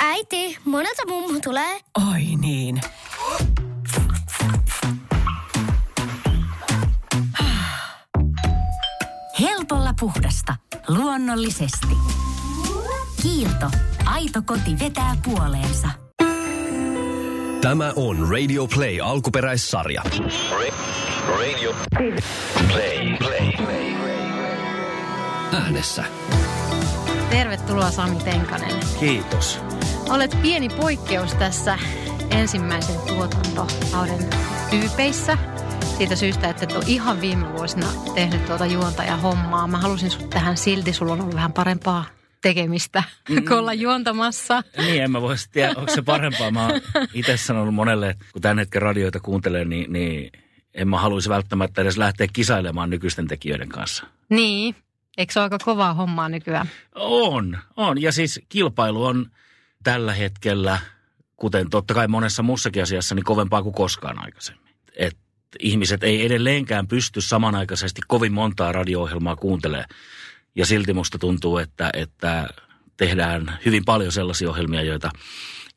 Äiti, monelta mummu tulee? Oi niin. Helpolla puhdasta. Luonnollisesti. Kiilto. Aito koti vetää puoleensa. Tämä on Radio Play alkuperäissarja. Radio Play. Play. Äänessä. Tervetuloa Sami Tenkanen. Kiitos. Olet pieni poikkeus tässä ensimmäisen tuotantokauden tyypeissä. Siitä syystä, että et ole ihan viime vuosina tehnyt tuota juontajahommaa. Mä halusin sut tähän silti, sulla on ollut vähän parempaa tekemistä mm. kuin olla juontamassa. Niin, en mä voi tiedä, onko se parempaa. Mä oon itse sanonut monelle, kun tämän hetken radioita kuuntelee, niin, niin en mä haluaisi välttämättä edes lähteä kisailemaan nykyisten tekijöiden kanssa. Niin, eikö se ole aika kovaa hommaa nykyään? On, on. Ja siis kilpailu on tällä hetkellä, kuten totta kai monessa muussakin asiassa, niin kovempaa kuin koskaan aikaisemmin. Et ihmiset ei edelleenkään pysty samanaikaisesti kovin montaa radio-ohjelmaa kuuntelemaan. Ja silti musta tuntuu, että, että tehdään hyvin paljon sellaisia ohjelmia, joita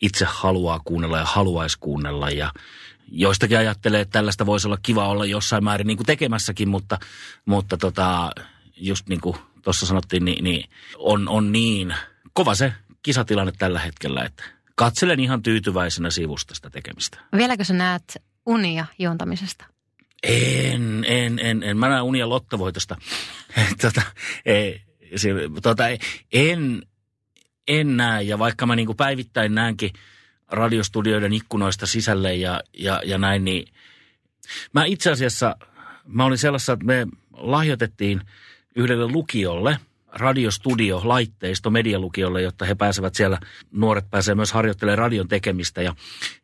itse haluaa kuunnella ja haluaisi kuunnella. Ja joistakin ajattelee, että tällaista voisi olla kiva olla jossain määrin niin kuin tekemässäkin, mutta, mutta tota, just niin kuin tuossa sanottiin, niin, niin on, on niin kova se kisatilanne tällä hetkellä, että katselen ihan tyytyväisenä sivusta sitä tekemistä. Vieläkö sä näet unia juontamisesta? En, en, en, en. Mä näen unia lottovoitosta. tota, ei, se, tota, en, en näe, ja vaikka mä niin kuin päivittäin näenkin radiostudioiden ikkunoista sisälle ja, ja, ja näin, niin mä itse asiassa, mä olin sellaisessa, että me lahjoitettiin yhdelle lukiolle radiostudio, laitteisto medialukiolle, jotta he pääsevät siellä, nuoret pääsee myös harjoittelemaan radion tekemistä. Ja,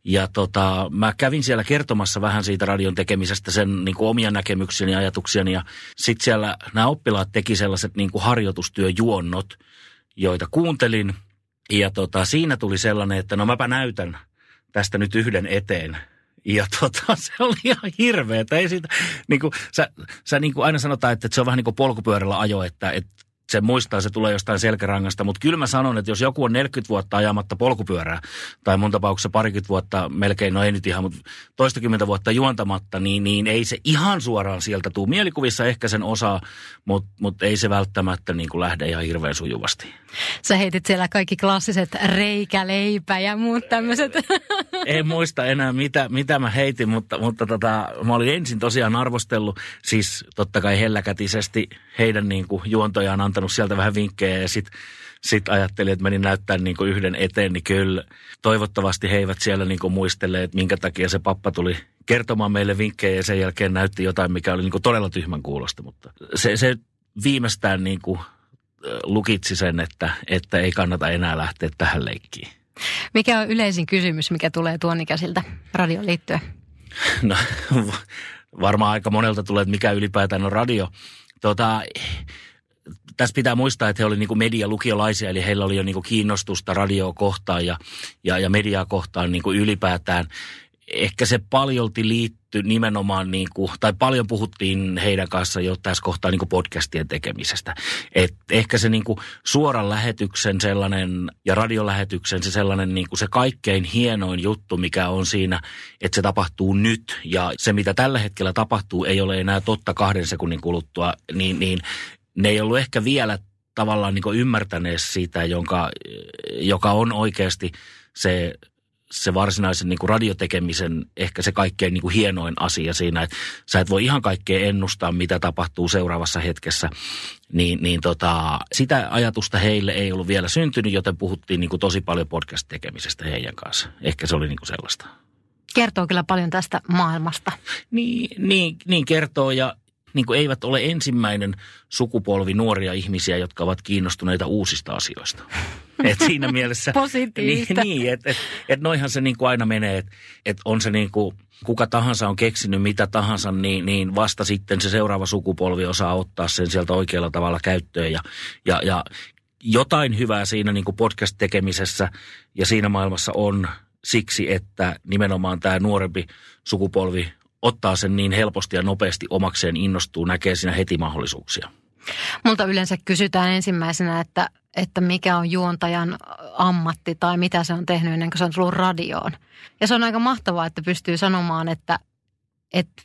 ja tota, mä kävin siellä kertomassa vähän siitä radion tekemisestä, sen niin kuin omia näkemyksiäni ja ajatuksiani. Ja sitten siellä nämä oppilaat teki sellaiset niin kuin harjoitustyöjuonnot, joita kuuntelin. Ja tota, siinä tuli sellainen, että no mäpä näytän tästä nyt yhden eteen – ja tota, se oli ihan hirveä. Ei siitä, niin kuin, sä, sä niin kuin aina sanotaan, että se on vähän niin kuin polkupyörällä ajo, että, että se muistaa, se tulee jostain selkärangasta. Mutta kyllä mä sanon, että jos joku on 40 vuotta ajamatta polkupyörää, tai mun tapauksessa parikymmentä vuotta melkein, no ei nyt ihan, mutta toistakymmentä vuotta juontamatta, niin, niin ei se ihan suoraan sieltä tuu. Mielikuvissa ehkä sen osaa, mutta mut ei se välttämättä niin kuin lähde ihan hirveän sujuvasti. Sä heitit siellä kaikki klassiset reikä, leipä ja muut tämmöiset. En muista enää, mitä, mitä mä heitin, mutta, mutta tota, mä olin ensin tosiaan arvostellut, siis totta kai helläkätisesti heidän niin kuin juontojaan antanut sieltä vähän vinkkejä ja sitten sit ajattelin, että menin näyttää niin kuin yhden eteen, niin kyllä toivottavasti he eivät siellä niin kuin muistele, että minkä takia se pappa tuli kertomaan meille vinkkejä ja sen jälkeen näytti jotain, mikä oli niin kuin todella tyhmän kuulosta, mutta se, se viimeistään niin kuin lukitsi sen, että, että ei kannata enää lähteä tähän leikkiin. Mikä on yleisin kysymys, mikä tulee tuon ikäisiltä radioon liittyen? No varmaan aika monelta tulee, että mikä ylipäätään on radio. Tota, tässä pitää muistaa, että he olivat niin medialukiolaisia, eli heillä oli jo niin kiinnostusta radioa kohtaan ja, ja, ja mediaa kohtaan niin ylipäätään ehkä se paljolti liittyi nimenomaan, niin kuin, tai paljon puhuttiin heidän kanssa jo tässä kohtaa niin podcastien tekemisestä. Et ehkä se niin kuin suoran lähetyksen sellainen ja radiolähetyksen se sellainen niin kuin se kaikkein hienoin juttu, mikä on siinä, että se tapahtuu nyt ja se mitä tällä hetkellä tapahtuu ei ole enää totta kahden sekunnin kuluttua, niin, niin ne ei ollut ehkä vielä tavallaan niin ymmärtäneet sitä, jonka, joka on oikeasti se se varsinaisen niin radiotekemisen ehkä se kaikkein niin hienoin asia siinä, että sä et voi ihan kaikkea ennustaa, mitä tapahtuu seuraavassa hetkessä. Niin, niin tota, sitä ajatusta heille ei ollut vielä syntynyt, joten puhuttiin niin tosi paljon podcast-tekemisestä heidän kanssa. Ehkä se oli niin sellaista. Kertoo kyllä paljon tästä maailmasta. Niin, niin, niin kertoo ja niin kuin eivät ole ensimmäinen sukupolvi nuoria ihmisiä, jotka ovat kiinnostuneita uusista asioista. Et siinä mielessä... Positiivista. Niin, niin että et, et noihan se niin kuin aina menee, että et on se niin kuin, kuka tahansa on keksinyt mitä tahansa, niin, niin vasta sitten se seuraava sukupolvi osaa ottaa sen sieltä oikealla tavalla käyttöön. Ja, ja, ja jotain hyvää siinä niin kuin podcast-tekemisessä ja siinä maailmassa on siksi, että nimenomaan tämä nuorempi sukupolvi ottaa sen niin helposti ja nopeasti omakseen, innostuu, näkee siinä heti mahdollisuuksia. Multa yleensä kysytään ensimmäisenä, että, että mikä on juontajan ammatti tai mitä se on tehnyt ennen kuin se on tullut radioon. Ja se on aika mahtavaa, että pystyy sanomaan, että, että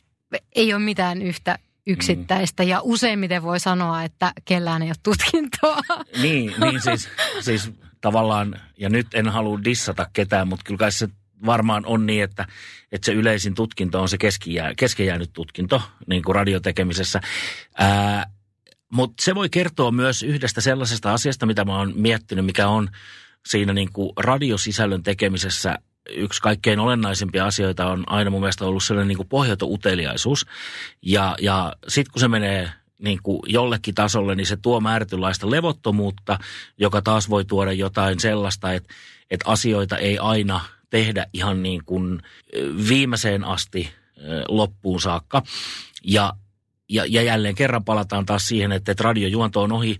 ei ole mitään yhtä yksittäistä ja useimmiten voi sanoa, että kellään ei ole tutkintoa. Niin, niin siis, siis tavallaan, ja nyt en halua dissata ketään, mutta kyllä kai se varmaan on niin, että, että se yleisin tutkinto on se keskijää, keskijäänyt tutkinto niin kuin radiotekemisessä. Ää, mutta se voi kertoa myös yhdestä sellaisesta asiasta, mitä mä oon miettinyt, mikä on siinä niin kuin radiosisällön tekemisessä yksi kaikkein olennaisimpia asioita on aina mun mielestä ollut sellainen niin kuin pohjaton uteliaisuus. Ja, ja sitten kun se menee niin kuin jollekin tasolle, niin se tuo määrätynlaista levottomuutta, joka taas voi tuoda jotain sellaista, että, että asioita ei aina tehdä ihan niin kuin viimeiseen asti loppuun saakka. Ja, ja, ja jälleen kerran palataan taas siihen, että, että radiojuonto on ohi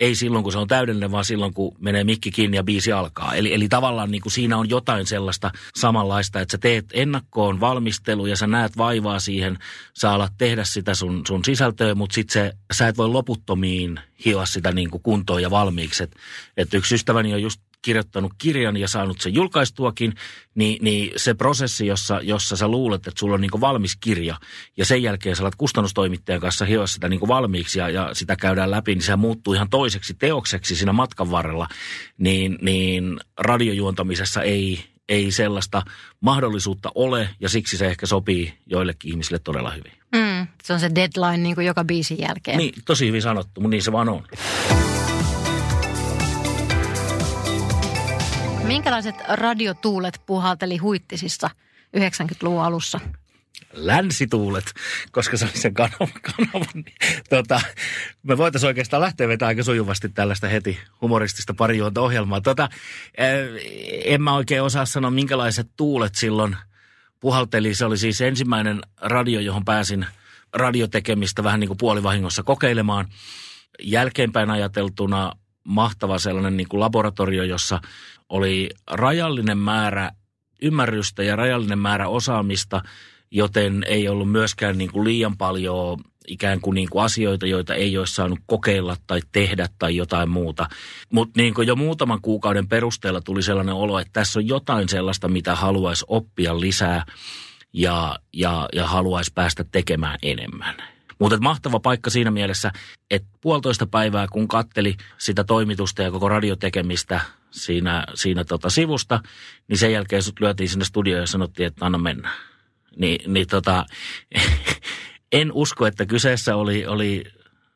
ei silloin, kun se on täydellinen, vaan silloin, kun menee mikki kiinni ja biisi alkaa. Eli, eli tavallaan niin kuin siinä on jotain sellaista samanlaista, että sä teet ennakkoon valmistelu ja sä näet vaivaa siihen, sä alat tehdä sitä sun, sun sisältöä, mutta sit se, sä et voi loputtomiin hioa sitä niin kuin kuntoon ja valmiiksi. Et, et yksi ystäväni on just kirjoittanut kirjan ja saanut sen julkaistuakin, niin, niin se prosessi, jossa, jossa sä luulet, että sulla on niin valmis kirja ja sen jälkeen sä alat kustannustoimittajan kanssa hioa sitä niin valmiiksi ja, ja sitä käydään läpi, niin se muuttuu ihan toiseksi teokseksi siinä matkan varrella, niin, niin radiojuontamisessa ei, ei sellaista mahdollisuutta ole ja siksi se ehkä sopii joillekin ihmisille todella hyvin. Mm, se on se deadline niin kuin joka biisin jälkeen. Niin, tosi hyvin sanottu, mutta niin se vaan on. Minkälaiset radiotuulet puhalteli huittisissa 90-luvun alussa? länsituulet, koska se oli sen kanavan. kanavan niin, tota, me voitaisiin oikeastaan lähteä vetämään aika sujuvasti tällaista heti humoristista parijuonta ohjelmaa. Tota, en mä oikein osaa sanoa, minkälaiset tuulet silloin puhalteli. Se oli siis ensimmäinen radio, johon pääsin radiotekemistä vähän niin kuin puolivahingossa kokeilemaan. Jälkeenpäin ajateltuna mahtava sellainen niin kuin laboratorio, jossa oli rajallinen määrä ymmärrystä ja rajallinen määrä osaamista, joten ei ollut myöskään niin kuin liian paljon ikään kuin, niin kuin asioita, joita ei olisi saanut kokeilla tai tehdä tai jotain muuta. Mutta niin jo muutaman kuukauden perusteella tuli sellainen olo, että tässä on jotain sellaista, mitä haluaisi oppia lisää ja, ja, ja haluaisi päästä tekemään enemmän. Mutta mahtava paikka siinä mielessä, että puolitoista päivää kun katteli sitä toimitusta ja koko radiotekemistä siinä, siinä tota sivusta, niin sen jälkeen sut lyötiin sinne studioon ja sanottiin, että anna mennä. Ni, niin tota, en usko, että kyseessä oli, oli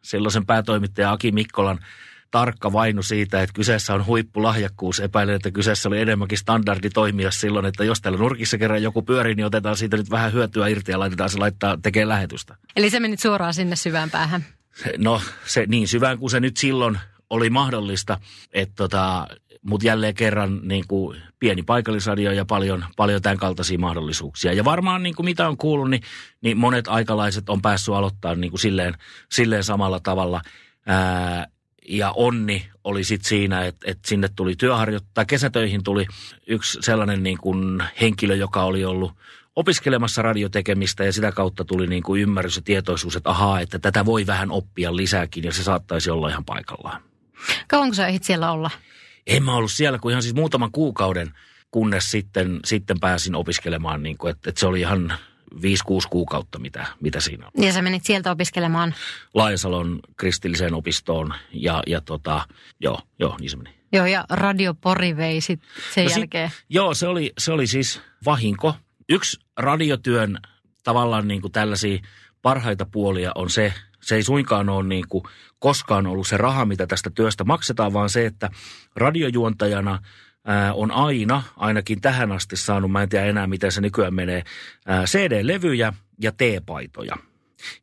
silloisen päätoimittaja Aki Mikkolan tarkka vainu siitä, että kyseessä on huippulahjakkuus. Epäilen, että kyseessä oli enemmänkin standardi toimia silloin, että jos täällä nurkissa kerran joku pyörii, niin otetaan siitä nyt vähän hyötyä irti ja laitetaan se laittaa tekemään lähetystä. Eli se menit suoraan sinne syvään päähän? No se niin syvään kuin se nyt silloin oli mahdollista, että tota, mutta jälleen kerran niin kuin pieni paikallisradio ja paljon, paljon tämän kaltaisia mahdollisuuksia. Ja varmaan niin kuin mitä on kuullut, niin, niin monet aikalaiset on päässyt aloittamaan niin kuin silleen, silleen samalla tavalla. Ää, ja onni oli sitten siinä, että, että sinne tuli työharjoittaa, kesätöihin tuli yksi sellainen niin kuin henkilö, joka oli ollut opiskelemassa radiotekemistä ja sitä kautta tuli niin kuin ymmärrys ja tietoisuus, että ahaa, että tätä voi vähän oppia lisääkin ja se saattaisi olla ihan paikallaan. Kauanko sä ehdit siellä olla? En mä ollut siellä kuin ihan siis muutaman kuukauden, kunnes sitten, sitten pääsin opiskelemaan, niin kuin, että, että se oli ihan 5-6 kuukautta, mitä, mitä siinä on. Ja sä menit sieltä opiskelemaan? Laajasalon kristilliseen opistoon ja, ja tota, joo, joo, niin se meni. Joo, ja Radio Pori vei sit sen no jälkeen. Sit, joo, se oli, se oli siis vahinko. Yksi radiotyön tavallaan niin kuin tällaisia parhaita puolia on se, se ei suinkaan ole niin kuin koskaan ollut se raha, mitä tästä työstä maksetaan, vaan se, että radiojuontajana on aina, ainakin tähän asti saanut, mä en tiedä enää miten se nykyään menee, CD-levyjä ja T-paitoja.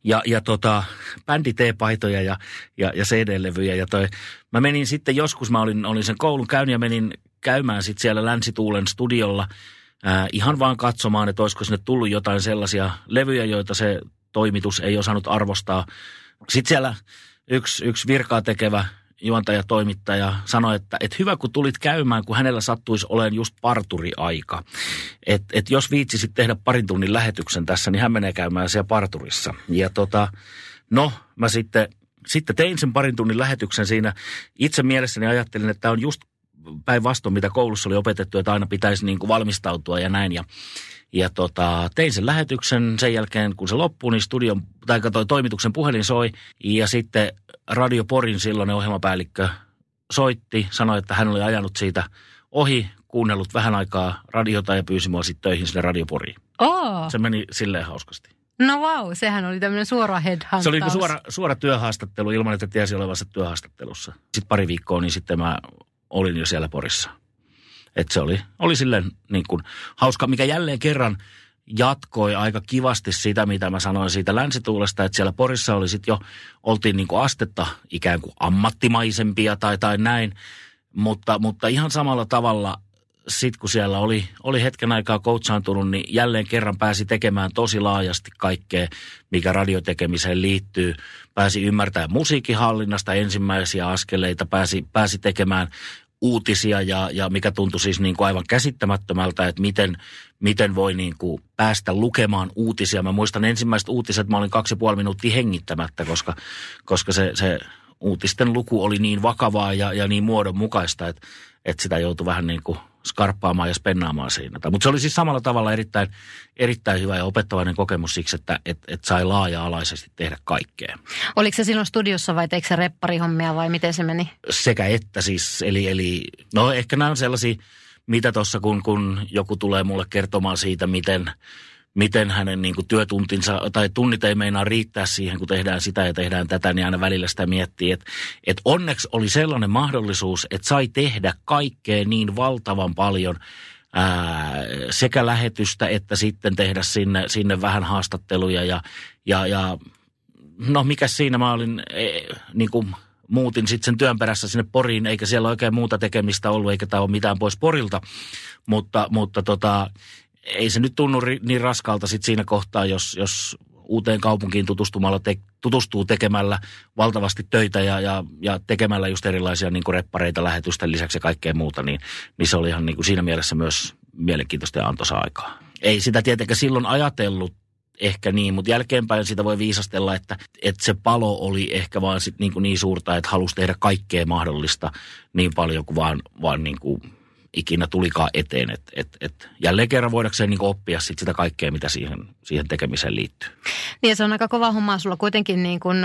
Ja, ja tota, bändi T-paitoja ja, ja, ja CD-levyjä. Ja toi, mä menin sitten joskus, mä olin, olin sen koulun käynyt ja menin käymään sitten siellä Länsituulen studiolla ää, ihan vaan katsomaan, että olisiko sinne tullut jotain sellaisia levyjä, joita se toimitus ei osannut arvostaa. Sitten siellä yksi, yksi virkaa tekevä juontaja, toimittaja sanoi, että, että hyvä kun tulit käymään, kun hänellä sattuisi olemaan just parturiaika. Että et jos viitsisit tehdä parin tunnin lähetyksen tässä, niin hän menee käymään siellä parturissa. Ja tota, no, mä sitten sitten tein sen parin tunnin lähetyksen siinä. Itse mielessäni ajattelin, että tämä on just päinvastoin, mitä koulussa oli opetettu, että aina pitäisi niin kuin valmistautua ja näin. Ja, ja tota, tein sen lähetyksen sen jälkeen, kun se loppui, niin studion, tai toi toimituksen puhelin soi. Ja sitten Radio Porin silloinen ohjelmapäällikkö soitti, sanoi, että hän oli ajanut siitä ohi, kuunnellut vähän aikaa radiota ja pyysi mua sitten töihin sinne Radioporiin. Oh. Se meni silleen hauskasti. No vau, wow, sehän oli tämmöinen suora headhuntaus. Se oli niin suora, suora työhaastattelu ilman, että tiesi olevansa työhaastattelussa. Sitten pari viikkoa, niin sitten mä olin jo siellä Porissa. Et se oli, oli silleen niin kuin hauska, mikä jälleen kerran jatkoi aika kivasti sitä, mitä mä sanoin siitä länsituulesta, että siellä Porissa oli sitten jo, oltiin niin kuin astetta ikään kuin ammattimaisempia tai, tai näin, mutta, mutta ihan samalla tavalla sitten kun siellä oli, oli hetken aikaa coachaantunut, niin jälleen kerran pääsi tekemään tosi laajasti kaikkea, mikä radiotekemiseen liittyy. Pääsi ymmärtämään musiikihallinnasta ensimmäisiä askeleita, pääsi, pääsi tekemään uutisia ja, ja mikä tuntui siis niin kuin aivan käsittämättömältä, että miten, miten voi niin kuin päästä lukemaan uutisia. Mä muistan ensimmäiset uutiset, mä olin kaksi ja puoli minuuttia hengittämättä, koska, koska se, se uutisten luku oli niin vakavaa ja, ja niin muodonmukaista, että, että sitä joutui vähän niin kuin skarppaamaan ja spennaamaan siinä. Mutta se oli siis samalla tavalla erittäin, erittäin hyvä ja opettavainen kokemus siksi, että et, et sai laaja-alaisesti tehdä kaikkea. Oliko se silloin studiossa vai teikö se repparihommia vai miten se meni? Sekä että siis, eli, eli no ehkä nämä on sellaisia, mitä tuossa kun, kun joku tulee mulle kertomaan siitä, miten – miten hänen niin kuin työtuntinsa tai tunnit ei meinaa riittää siihen, kun tehdään sitä ja tehdään tätä, niin aina välillä sitä miettii, että, että onneksi oli sellainen mahdollisuus, että sai tehdä kaikkea niin valtavan paljon ää, sekä lähetystä että sitten tehdä sinne, sinne vähän haastatteluja ja, ja, ja no mikä siinä mä olin e, niin kuin muutin sitten sen työn perässä sinne Poriin, eikä siellä oikein muuta tekemistä ollut, eikä tämä ole mitään pois Porilta, mutta, mutta tota, ei se nyt tunnu niin raskalta sit siinä kohtaa, jos, jos uuteen kaupunkiin tutustumalla te, tutustuu tekemällä valtavasti töitä ja, ja, ja tekemällä just erilaisia niin kuin reppareita lähetysten lisäksi ja kaikkea muuta, niin, niin se oli ihan niin kuin siinä mielessä myös mielenkiintoista ja antoisa aikaa. Ei sitä tietenkään silloin ajatellut ehkä niin, mutta jälkeenpäin sitä voi viisastella, että, että se palo oli ehkä vaan sit niin, kuin niin suurta, että halusi tehdä kaikkea mahdollista niin paljon kuin vaan, vaan niin kuin ikinä tulikaan eteen. Et, et, et jälleen kerran voidakseen niin oppia sit sitä kaikkea, mitä siihen, siihen tekemiseen liittyy. Niin se on aika kova homma. Sulla kuitenkin niin kun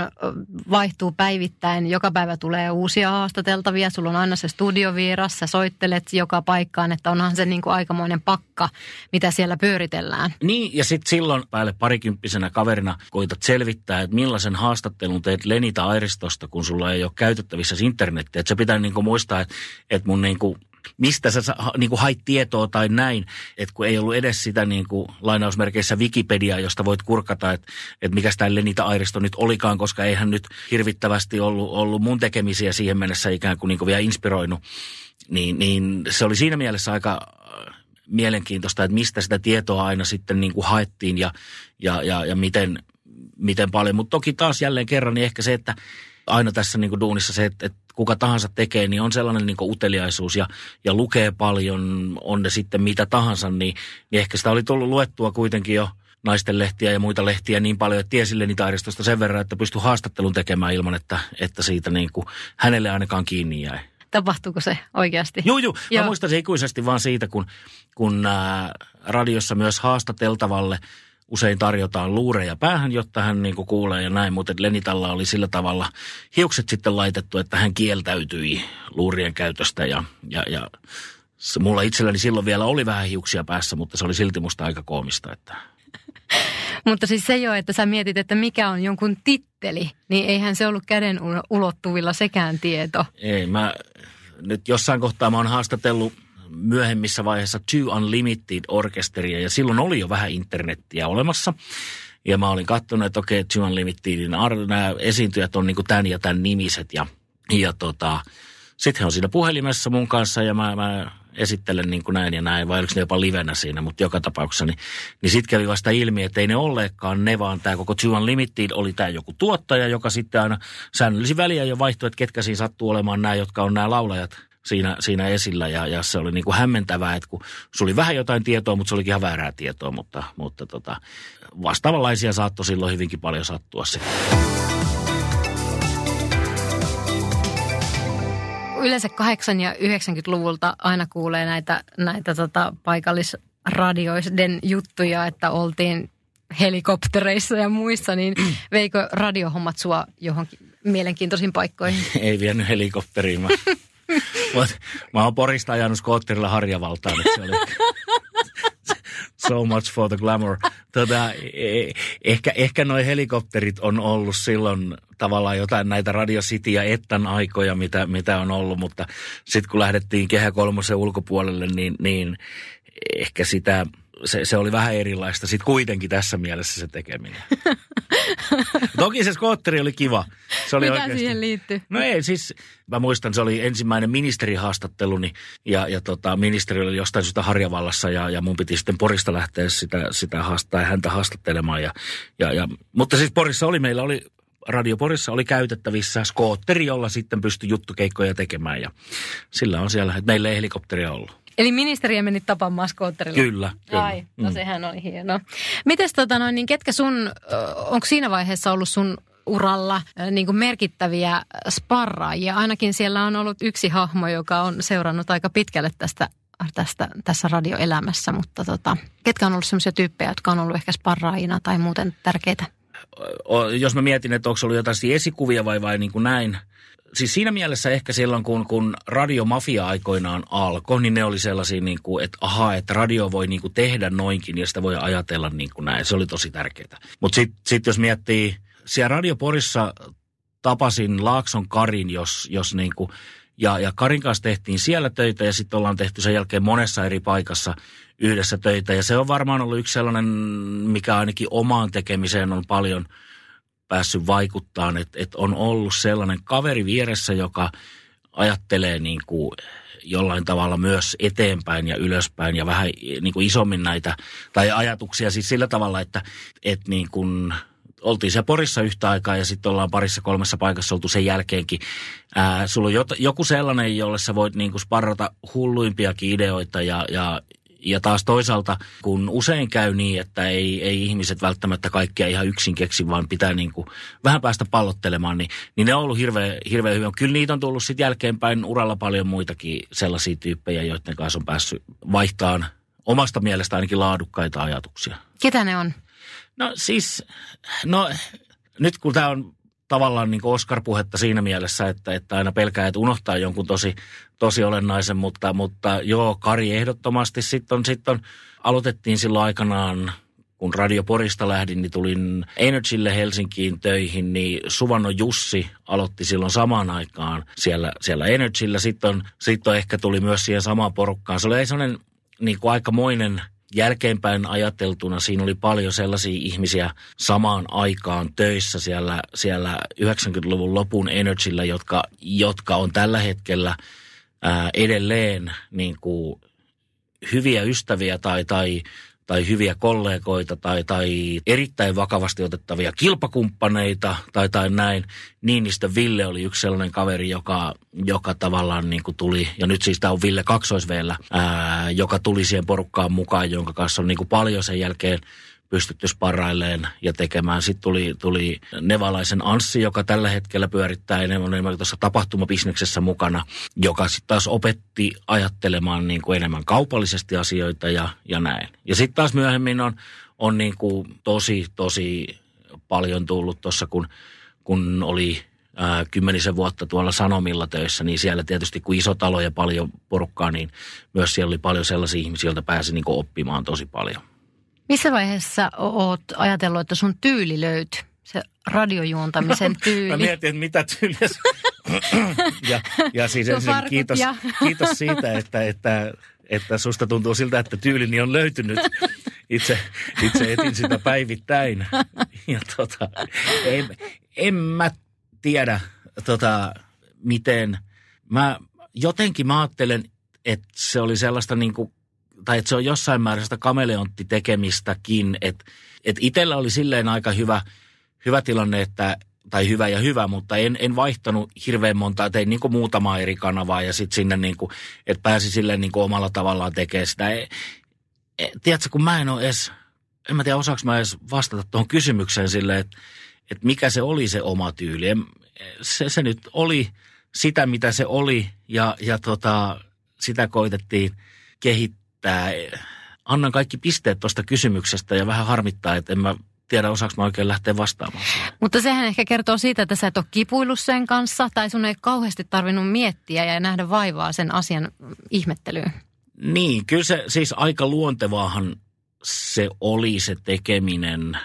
vaihtuu päivittäin. Joka päivä tulee uusia haastateltavia. Sulla on aina se studioviiras. Sä soittelet joka paikkaan, että onhan se niin kuin aikamoinen pakka, mitä siellä pyöritellään. Niin, ja sitten silloin päälle parikymppisenä kaverina koitat selvittää, että millaisen haastattelun teet Lenita Airistosta, kun sulla ei ole käytettävissä internetiä. Että se pitää niin kuin muistaa, että, että mun niin kuin mistä sä niin kuin hait tietoa tai näin, että kun ei ollut edes sitä niin kuin lainausmerkeissä Wikipedia, josta voit kurkata, että, että mikä tämä Lenita Airisto nyt olikaan, koska eihän nyt hirvittävästi ollut, ollut mun tekemisiä siihen mennessä ikään kuin, niin kuin vielä inspiroinut. Niin, niin se oli siinä mielessä aika äh, mielenkiintoista, että mistä sitä tietoa aina sitten niin kuin haettiin ja, ja, ja, ja miten, miten paljon. Mutta toki taas jälleen kerran niin ehkä se, että aina tässä niin kuin duunissa se, että, että kuka tahansa tekee, niin on sellainen niin uteliaisuus ja, ja lukee paljon, on ne sitten mitä tahansa, niin, niin ehkä sitä oli tullut luettua kuitenkin jo naisten lehtiä ja muita lehtiä niin paljon, että tiesi Lenitaaristosta sen verran, että pystyi haastattelun tekemään ilman, että, että siitä niin kuin hänelle ainakaan kiinni jäi. Tapahtuuko se oikeasti? Joo, joo. Mä muistan se ikuisesti vaan siitä, kun, kun ää, radiossa myös haastateltavalle – usein tarjotaan luureja päähän, jotta hän niin kuin kuulee ja näin, mutta Lenitalla oli sillä tavalla hiukset sitten laitettu, että hän kieltäytyi luurien käytöstä ja, ja, ja se, mulla itselläni silloin vielä oli vähän hiuksia päässä, mutta se oli silti musta aika koomista, että mutta siis se jo, että sä mietit, että mikä on jonkun titteli, niin eihän se ollut käden ulottuvilla sekään tieto. Ei, mä nyt jossain kohtaa mä oon haastatellut myöhemmissä vaiheessa Two Unlimited-orkesteria ja silloin oli jo vähän internettiä olemassa. Ja mä olin katsonut, että okei, okay, Two Unlimitedin nämä esiintyjät on niin kuin tämän ja tämän nimiset. Ja, ja tota, sitten he on siinä puhelimessa mun kanssa ja mä, mä esittelen niin kuin näin ja näin, vai oliko ne jopa livenä siinä, mutta joka tapauksessa, niin, niin sitten kävi vasta ilmi, että ei ne olleetkaan ne, vaan tämä koko Two Unlimited oli tämä joku tuottaja, joka sitten aina säännöllisin väliä jo vaihtoi, että ketkä siinä sattuu olemaan nämä, jotka on nämä laulajat siinä, siinä esillä ja, ja se oli niin kuin hämmentävää, että kun se oli vähän jotain tietoa, mutta se olikin ihan väärää tietoa, mutta, mutta tota, vastaavanlaisia saattoi silloin hyvinkin paljon sattua sitten. yleensä 8- ja 90-luvulta aina kuulee näitä, näitä tota paikallisradioiden juttuja, että oltiin helikoptereissa ja muissa, niin veikö radiohommat sua johonkin mielenkiintoisiin paikkoihin? Ei vienyt helikopteriin. Mä, mä oon Porista ajanut skootterilla Harjavaltaan, se oli so much for the glamour. Tota, e- ehkä, ehkä noi helikopterit on ollut silloin tavallaan jotain näitä Radio City ja Ettan aikoja, mitä, mitä on ollut, mutta sitten kun lähdettiin Kehä Kolmosen ulkopuolelle, niin, niin ehkä sitä, se, se oli vähän erilaista sitten kuitenkin tässä mielessä se tekeminen. Toki se skootteri oli kiva. Se oli Mitä oikeasti... siihen liittyy? No ei, siis mä muistan, se oli ensimmäinen ministerihaastatteluni ja, ja tota, ministeri oli jostain syystä Harjavallassa ja, ja mun piti sitten Porista lähteä sitä, sitä haastaa häntä haastattelemaan. Ja, ja, ja, mutta siis Porissa oli, meillä oli Radio Porissa oli käytettävissä skootteri, jolla sitten pystyi juttukeikkoja tekemään ja sillä on siellä, että meillä ei helikopteria ollut. Eli ministeriä meni tapaamaan skootterilla? Kyllä, kyllä. Ai, no Mm. sehän oli hienoa. Mites tota noin, niin ketkä sun, onko siinä vaiheessa ollut sun uralla niin kuin merkittäviä sparraajia? Ainakin siellä on ollut yksi hahmo, joka on seurannut aika pitkälle tästä, tästä tässä radioelämässä, mutta tota, ketkä on ollut sellaisia tyyppejä, jotka on ollut ehkä sparraajina tai muuten tärkeitä? o- jos mä mietin, että onko ollut jotain esikuvia vai, vai niin kuin näin. Siis siinä mielessä ehkä silloin, kun, kun radiomafia aikoinaan alkoi, niin ne oli sellaisia, niin kuin, että ahaa, että radio voi niin kuin tehdä noinkin ja sitä voi ajatella niin kuin näin. Se oli tosi tärkeää. Mutta sitten sit jos miettii, siellä Radioporissa tapasin Laakson Karin, jos, jos niin kuin, ja, ja Karin kanssa tehtiin siellä töitä ja sitten ollaan tehty sen jälkeen monessa eri paikassa yhdessä töitä. Ja se on varmaan ollut yksi sellainen, mikä ainakin omaan tekemiseen on paljon päässyt vaikuttaa, että, että on ollut sellainen kaveri vieressä, joka ajattelee niin kuin jollain tavalla myös eteenpäin ja ylöspäin ja vähän niin kuin isommin näitä, tai ajatuksia siis sillä tavalla, että, että niin kuin oltiin se Porissa yhtä aikaa ja sitten ollaan parissa kolmessa paikassa oltu sen jälkeenkin. Ää, sulla on jot, joku sellainen, jolle sä voit niin kuin sparrata hulluimpiakin ideoita ja, ja ja taas toisaalta, kun usein käy niin, että ei, ei ihmiset välttämättä kaikkea ihan yksin keksi, vaan pitää niin kuin vähän päästä pallottelemaan, niin, niin ne on ollut hirveän, hirveän hyvin. Kyllä niitä on tullut sitten jälkeenpäin uralla paljon muitakin sellaisia tyyppejä, joiden kanssa on päässyt vaihtaan omasta mielestä ainakin laadukkaita ajatuksia. Ketä ne on? No siis, no nyt kun tämä on tavallaan niin Oscar-puhetta siinä mielessä, että, että aina pelkää, että unohtaa jonkun tosi, tosi olennaisen, mutta, mutta joo, Kari ehdottomasti. Sitten on, sit on, aloitettiin silloin aikanaan, kun Radio Porista lähdin, niin tulin Energylle Helsinkiin töihin, niin Suvanno Jussi aloitti silloin samaan aikaan siellä, siellä Energyllä. Sitten on, sit on ehkä tuli myös siihen samaan porukkaan. Se oli sellainen niin kuin aikamoinen jälkeenpäin ajateltuna siinä oli paljon sellaisia ihmisiä samaan aikaan töissä siellä, siellä 90-luvun lopun Energyllä, jotka, jotka on tällä hetkellä ää, edelleen niin kuin hyviä ystäviä tai, tai, tai hyviä kollegoita tai, tai erittäin vakavasti otettavia kilpakumppaneita tai, tai näin. Niinistö Ville oli yksi sellainen kaveri, joka, joka tavallaan niin kuin tuli, ja nyt siis tämä on Ville kaksoisveellä, joka tuli siihen porukkaan mukaan, jonka kanssa on niin kuin paljon sen jälkeen pystytty sparrailleen ja tekemään. Sitten tuli, tuli Nevalaisen Anssi, joka tällä hetkellä pyörittää enemmän, enemmän tuossa tapahtumabisneksessä mukana, joka sitten taas opetti ajattelemaan niin kuin enemmän kaupallisesti asioita ja, ja näin. Ja sitten taas myöhemmin on, on niin kuin tosi, tosi paljon tullut tuossa, kun, kun oli ää, kymmenisen vuotta tuolla Sanomilla töissä, niin siellä tietysti kun iso talo ja paljon porukkaa, niin myös siellä oli paljon sellaisia ihmisiä, joilta pääsi niin kuin oppimaan tosi paljon. Missä vaiheessa oot ajatellut, että sun tyyli löytyi? Se radiojuontamisen tyyli. Mä mietin, että mitä tyyliä ja, ja siis ensin kiitos, ja- kiitos siitä, että, että, että susta tuntuu siltä, että tyylini on löytynyt. Itse, itse etin sitä päivittäin. Ja tota, en, en mä tiedä, tota, miten. Mä jotenkin mä ajattelen, että se oli sellaista niin kuin, tai että se on jossain määrin sitä kameleonttitekemistäkin, että, että itsellä oli silleen aika hyvä, hyvä tilanne, että tai hyvä ja hyvä, mutta en, en vaihtanut hirveän montaa, tein niin kuin muutamaa eri kanavaa ja sitten sinne niin kuin, että pääsi silleen niin omalla tavallaan tekemään sitä. E, e, tiedätkö, kun mä en ole edes, en mä tiedä osaako mä edes vastata tuohon kysymykseen silleen, että, että mikä se oli se oma tyyli. En, se, se nyt oli sitä, mitä se oli ja, ja tota, sitä koitettiin kehittää. Annan kaikki pisteet tuosta kysymyksestä ja vähän harmittaa, että en mä tiedä, osaako mä oikein lähteä vastaamaan. Mutta sehän ehkä kertoo siitä, että sä et ole kipuillut sen kanssa tai sun ei kauheasti tarvinnut miettiä ja nähdä vaivaa sen asian ihmettelyyn. Niin, kyllä se siis aika luontevaahan se oli se tekeminen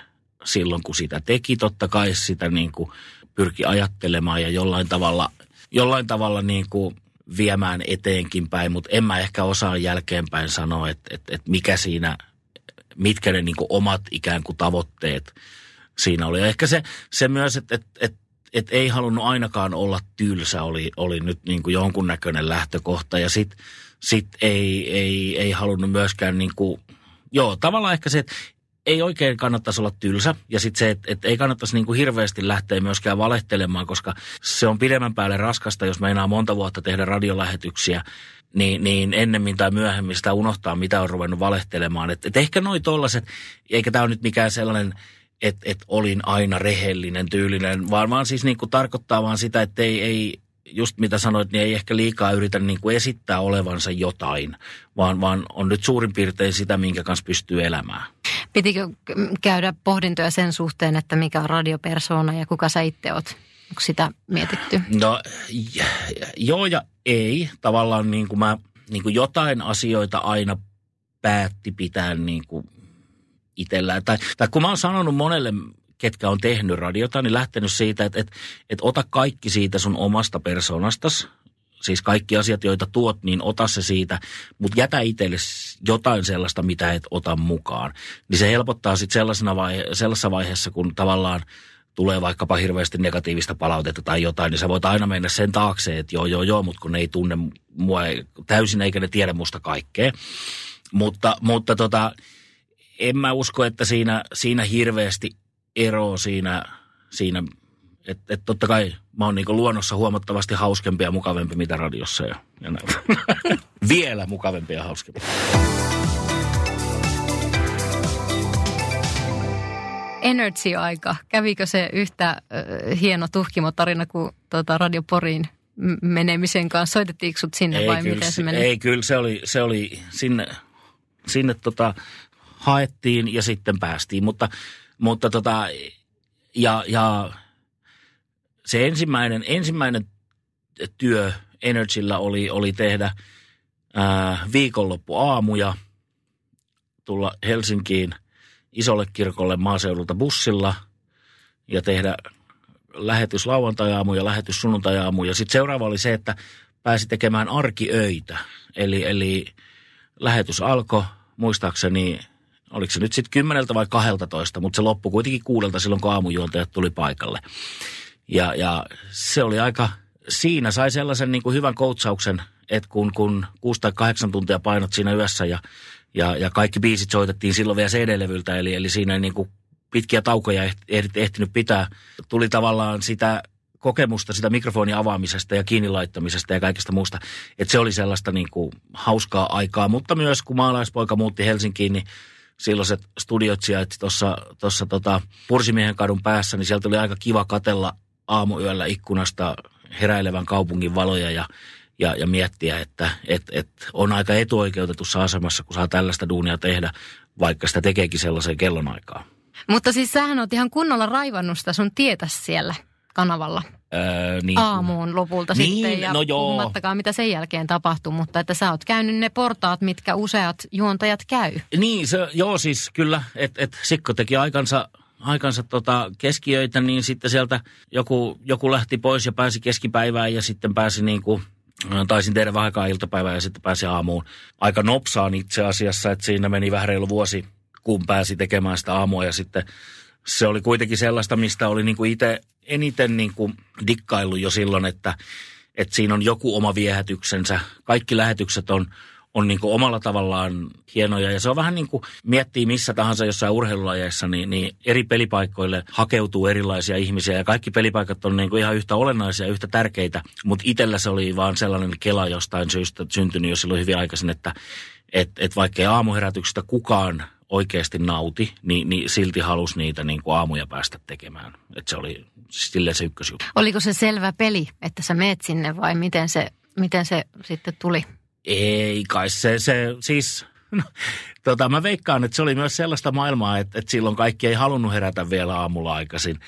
silloin, kun sitä teki. Totta kai sitä niin kuin pyrki ajattelemaan ja jollain tavalla, jollain tavalla niin kuin viemään eteenkin päin, mutta en mä ehkä osaa jälkeenpäin sanoa, että, että, että mikä siinä, mitkä ne niin omat ikään kuin tavoitteet siinä oli. Ja ehkä se, se myös, että, että, että, että ei halunnut ainakaan olla tylsä, oli, oli nyt niin kuin jonkunnäköinen lähtökohta. Ja sitten sit ei, ei, ei halunnut myöskään niin kuin, joo, tavallaan ehkä se, että ei oikein kannattaisi olla tylsä. Ja sitten se, että, että ei kannattaisi niin kuin hirveästi lähteä myöskään valehtelemaan, koska se on pidemmän päälle raskasta, jos meinaa monta vuotta tehdä radiolähetyksiä, niin, niin ennemmin tai myöhemmin sitä unohtaa, mitä on ruvennut valehtelemaan. Että et ehkä noin tollaset, eikä tämä ole nyt mikään sellainen, että et olin aina rehellinen, tyylinen, vaan, vaan siis niin kuin tarkoittaa vaan sitä, että ei, ei, just mitä sanoit, niin ei ehkä liikaa yritä niin kuin esittää olevansa jotain, vaan, vaan on nyt suurin piirtein sitä, minkä kanssa pystyy elämään. Pitikö käydä pohdintoja sen suhteen, että mikä on radiopersona ja kuka sä itse oot? Onko sitä mietitty? No joo ja ei. Tavallaan niin kuin mä niin kuin jotain asioita aina päätti pitää niin kuin itsellään. Tai, tai kun mä oon sanonut monelle ketkä on tehnyt radiota, niin lähtenyt siitä, että, että, että ota kaikki siitä sun omasta persoonastas, siis kaikki asiat, joita tuot, niin ota se siitä, mutta jätä itselle jotain sellaista, mitä et ota mukaan. Niin se helpottaa sitten sellaisena vaihe- sellaisessa vaiheessa, kun tavallaan tulee vaikkapa hirveästi negatiivista palautetta tai jotain, niin sä voit aina mennä sen taakse, että joo, joo, joo, mutta kun ne ei tunne mua täysin eikä ne tiedä musta kaikkea. Mutta, mutta tota, en mä usko, että siinä, siinä hirveästi ero siinä, siinä että et totta kai mä oon niinku luonnossa huomattavasti hauskempi ja mukavempi mitä radiossa ja, ja Vielä mukavempi ja hauskempi. Energy-aika. Kävikö se yhtä äh, hieno tuhkimotarina kuin tuota Radio Poriin menemisen kanssa? Soitettiinko sut sinne ei, vai kyllä, miten se meni? Ei, kyllä se oli, se oli sinne, sinne tota, haettiin ja sitten päästiin, mutta mutta tota, ja, ja se ensimmäinen, ensimmäinen työ Energyllä oli, oli tehdä ää, viikonloppuaamuja, tulla Helsinkiin isolle kirkolle maaseudulta bussilla ja tehdä lähetys lauantajaamu ja lähetys sunnuntajaamu. Ja sitten seuraava oli se, että pääsi tekemään arkiöitä. Eli, eli lähetys alkoi muistaakseni oliko se nyt sitten kymmeneltä vai kahdelta mutta se loppui kuitenkin kuudelta silloin, kun aamujuontajat tuli paikalle. Ja, ja se oli aika, siinä sai sellaisen niin kuin hyvän koutsauksen, että kun, kun 6 tai 8 tuntia painot siinä yössä ja, ja, ja kaikki biisit soitettiin silloin vielä CD-levyltä, eli, eli siinä ei niin kuin pitkiä taukoja ehtinyt pitää. Tuli tavallaan sitä kokemusta sitä mikrofonin avaamisesta ja kiinni laittamisesta ja kaikesta muusta. Että se oli sellaista niin kuin hauskaa aikaa, mutta myös kun maalaispoika muutti Helsinkiin, niin silloiset studiot sijaitsi tuossa tota Pursimiehen kadun päässä, niin sieltä oli aika kiva katella aamuyöllä ikkunasta heräilevän kaupungin valoja ja, ja, ja miettiä, että et, et on aika etuoikeutetussa asemassa, kun saa tällaista duunia tehdä, vaikka sitä tekeekin sellaiseen kellonaikaan. Mutta siis sähän oot ihan kunnolla raivannut sitä sun tietä siellä kanavalla. Öö, niin, aamuun lopulta niin, sitten ja no joo. puhumattakaan mitä sen jälkeen tapahtuu, mutta että sä oot käynyt ne portaat, mitkä useat juontajat käy. Niin, se, joo siis kyllä, että et Sikko teki aikansa, aikansa tota keskiöitä, niin sitten sieltä joku, joku lähti pois ja pääsi keskipäivään ja sitten pääsi niin kuin, taisin tehdä vähän aikaa iltapäivää ja sitten pääsi aamuun. Aika nopsaan itse asiassa, että siinä meni vähän reilu vuosi, kun pääsi tekemään sitä aamua ja sitten se oli kuitenkin sellaista, mistä oli niin kuin itse eniten niin kuin dikkaillut jo silloin, että, että siinä on joku oma viehätyksensä. Kaikki lähetykset on, on niin kuin omalla tavallaan hienoja. Ja se on vähän niin kuin miettii missä tahansa jossain urheilulajeissa, niin, niin eri pelipaikoille hakeutuu erilaisia ihmisiä. Ja kaikki pelipaikat on niin kuin ihan yhtä olennaisia, yhtä tärkeitä. Mutta itsellä se oli vaan sellainen kela jostain syystä syntynyt jo silloin hyvin aikaisin, että et, et vaikka ei aamuherätyksestä kukaan oikeasti nauti, niin, niin silti halusi niitä niin kuin aamuja päästä tekemään. Että se oli silleen se ykkösjuttu. Oliko se selvä peli, että sä meet sinne vai miten se, miten se sitten tuli? Ei kai se, se siis, no, tota, mä veikkaan, että se oli myös sellaista maailmaa, että, että silloin kaikki ei halunnut herätä vielä aamulla aikaisin.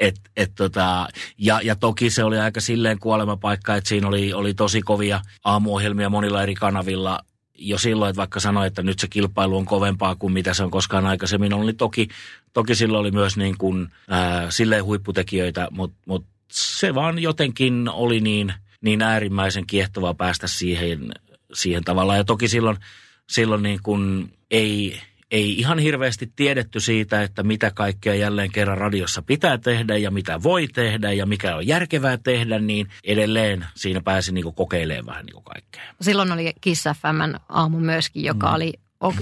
Et, et tota, ja, ja toki se oli aika silleen kuolemapaikka, että siinä oli, oli tosi kovia aamuohjelmia monilla eri kanavilla jo silloin, että vaikka sanoi, että nyt se kilpailu on kovempaa kuin mitä se on koskaan aikaisemmin ollut, niin toki, toki silloin oli myös niin kuin, ää, silleen huipputekijöitä, mutta mut se vaan jotenkin oli niin, niin äärimmäisen kiehtovaa päästä siihen, siihen tavallaan. Ja toki silloin, silloin niin kuin ei, ei ihan hirveästi tiedetty siitä, että mitä kaikkea jälleen kerran radiossa pitää tehdä ja mitä voi tehdä ja mikä on järkevää tehdä, niin edelleen siinä pääsi niin kokeilemaan vähän niin kaikkea. Silloin oli Kiss FM aamu myöskin, joka mm. oli,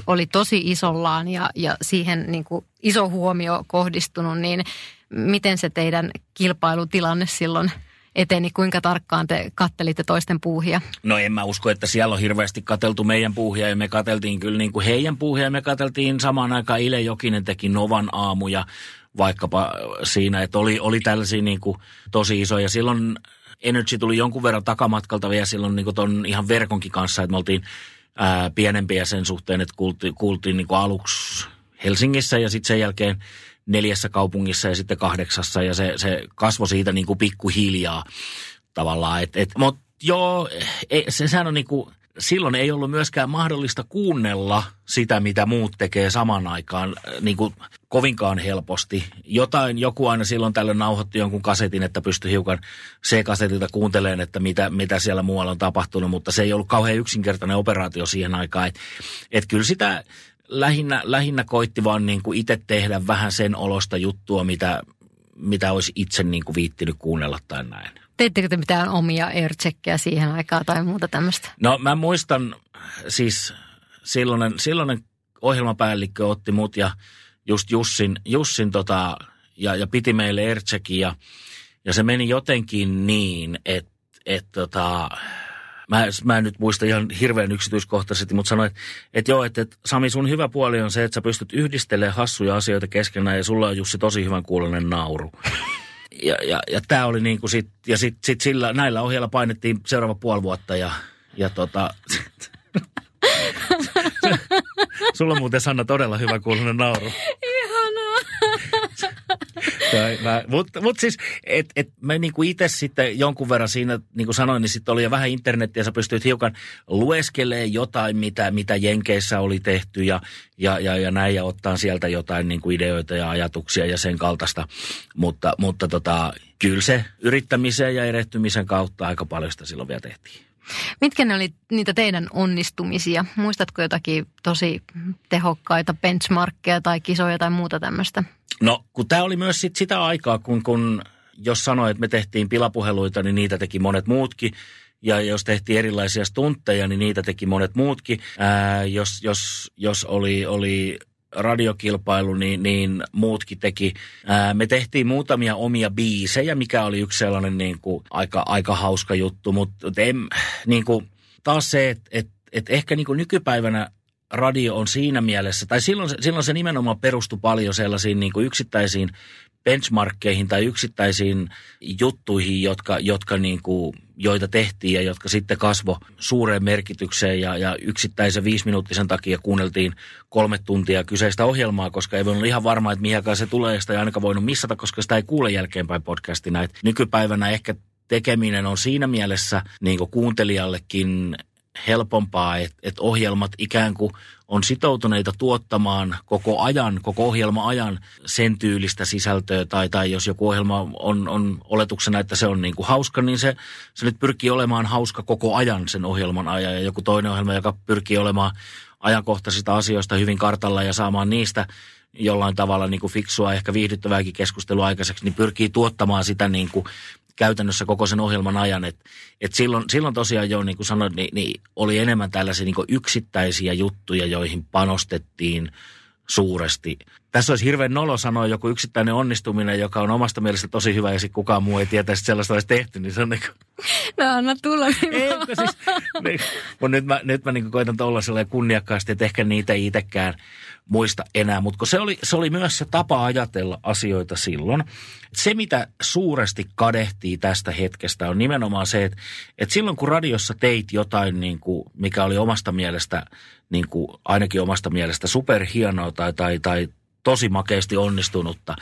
oli tosi isollaan ja, ja siihen niin kuin iso huomio kohdistunut, niin miten se teidän kilpailutilanne silloin – eteni, kuinka tarkkaan te kattelitte toisten puuhia? No en mä usko, että siellä on hirveästi kateltu meidän puuhia ja me kateltiin kyllä niin kuin heidän puuhia. Me kateltiin samaan aikaan Ile Jokinen teki Novan aamuja vaikkapa siinä, että oli, oli tällaisia niin kuin tosi isoja. Silloin Energy tuli jonkun verran takamatkalta vielä silloin niin ton ihan verkonkin kanssa, että me oltiin ää, pienempiä sen suhteen, että kuultiin, kuultiin niin kuin aluksi Helsingissä ja sitten sen jälkeen neljässä kaupungissa ja sitten kahdeksassa ja se, se kasvoi siitä niin kuin pikkuhiljaa tavallaan. Et, et, Mutta joo, ei, se, sehän on niin kuin, silloin ei ollut myöskään mahdollista kuunnella sitä, mitä muut tekee saman aikaan niin kuin kovinkaan helposti. Jotain, joku aina silloin tällöin nauhoitti jonkun kasetin, että pystyi hiukan C-kasetilta kuuntelemaan, että mitä, mitä siellä muualla on tapahtunut, mutta se ei ollut kauhean yksinkertainen operaatio siihen aikaan. Että et kyllä sitä lähinnä, lähinnä koitti vaan niin kuin itse tehdä vähän sen olosta juttua, mitä, mitä olisi itse niin kuin viittinyt kuunnella tai näin. Teittekö te mitään omia aircheckkejä siihen aikaan tai muuta tämmöistä? No mä muistan siis silloinen, silloinen ohjelmapäällikkö otti mut ja just Jussin, Jussin tota, ja, ja piti meille aircheckin ja, ja se meni jotenkin niin, että et tota, mä, mä en nyt muista ihan hirveän yksityiskohtaisesti, mutta sanoin, että, että joo, että, että Sami sun hyvä puoli on se, että sä pystyt yhdistelemään hassuja asioita keskenään ja sulla on Jussi tosi hyvän kuulonen nauru. Ja, ja, ja tämä oli niin kuin sit, ja sit, sit sillä, näillä ohjeilla painettiin seuraava puoli vuotta ja, ja tota, Sulla on muuten Sanna todella hyvä kuulonen nauru. Mutta mut siis, että et mä niinku itse sitten jonkun verran siinä, niin kuin sanoin, niin sitten oli jo vähän internettiä, sä pystyit hiukan lueskelemaan jotain, mitä, mitä Jenkeissä oli tehty ja, ja, ja, ja näin, ja ottaa sieltä jotain niin kuin ideoita ja ajatuksia ja sen kaltaista. Mutta, mutta tota, kyllä se yrittämisen ja erehtymisen kautta aika paljon sitä silloin vielä tehtiin. Mitkä ne oli niitä teidän onnistumisia? Muistatko jotakin tosi tehokkaita benchmarkkeja tai kisoja tai muuta tämmöistä? No, kun tämä oli myös sit sitä aikaa, kun, kun jos sanoit, että me tehtiin pilapuheluita, niin niitä teki monet muutkin. Ja jos tehtiin erilaisia stuntteja, niin niitä teki monet muutkin. Ää, jos, jos, jos oli, oli radiokilpailu, niin, niin muutkin teki. Ää, me tehtiin muutamia omia biisejä, mikä oli yksi sellainen niin kuin, aika, aika hauska juttu, mutta niin kuin, taas se, että et, et ehkä niin kuin nykypäivänä radio on siinä mielessä, tai silloin, silloin se nimenomaan perustui paljon sellaisiin niin kuin yksittäisiin benchmarkkeihin tai yksittäisiin juttuihin, jotka, jotka niin kuin, joita tehtiin ja jotka sitten kasvo suureen merkitykseen ja, ja yksittäisen viisiminuuttisen takia kuunneltiin kolme tuntia kyseistä ohjelmaa, koska ei voinut ihan varma, että mihin se tulee ja sitä ei ainakaan voinut missata, koska sitä ei kuule jälkeenpäin podcastina. Et nykypäivänä ehkä tekeminen on siinä mielessä niin kuin kuuntelijallekin helpompaa, että et ohjelmat ikään kuin on sitoutuneita tuottamaan koko ajan, koko ohjelma-ajan sen tyylistä sisältöä, tai, tai jos joku ohjelma on, on oletuksena, että se on niin kuin hauska, niin se, se nyt pyrkii olemaan hauska koko ajan sen ohjelman ajan, ja joku toinen ohjelma, joka pyrkii olemaan ajankohtaisista asioista hyvin kartalla ja saamaan niistä jollain tavalla niin kuin fiksua, ehkä viihdyttävääkin keskustelua aikaiseksi, niin pyrkii tuottamaan sitä niin kuin käytännössä koko sen ohjelman ajan. Et, et silloin, silloin tosiaan jo, niin kuin sanoin, niin, niin oli enemmän tällaisia niin yksittäisiä juttuja, joihin panostettiin suuresti. tässä olisi hirveän nolo sanoa joku yksittäinen onnistuminen, joka on omasta mielestä tosi hyvä ja sitten kukaan muu ei tietäisi, että sellaista olisi tehty, niin se on niin kuin... No anna tulla. Niin Eikö siis, niin, mutta nyt mä, nyt mä niin koitan olla sellainen kunniakkaasti, että ehkä niitä ei itsekään muista enää. Mutta se oli, se oli myös se tapa ajatella asioita silloin. Se, mitä suuresti kadehtii tästä hetkestä, on nimenomaan se, että, että silloin kun radiossa teit jotain, niin kuin, mikä oli omasta mielestä, niin kuin, ainakin omasta mielestä superhienoa tai, tai, tai tosi makeasti onnistunutta,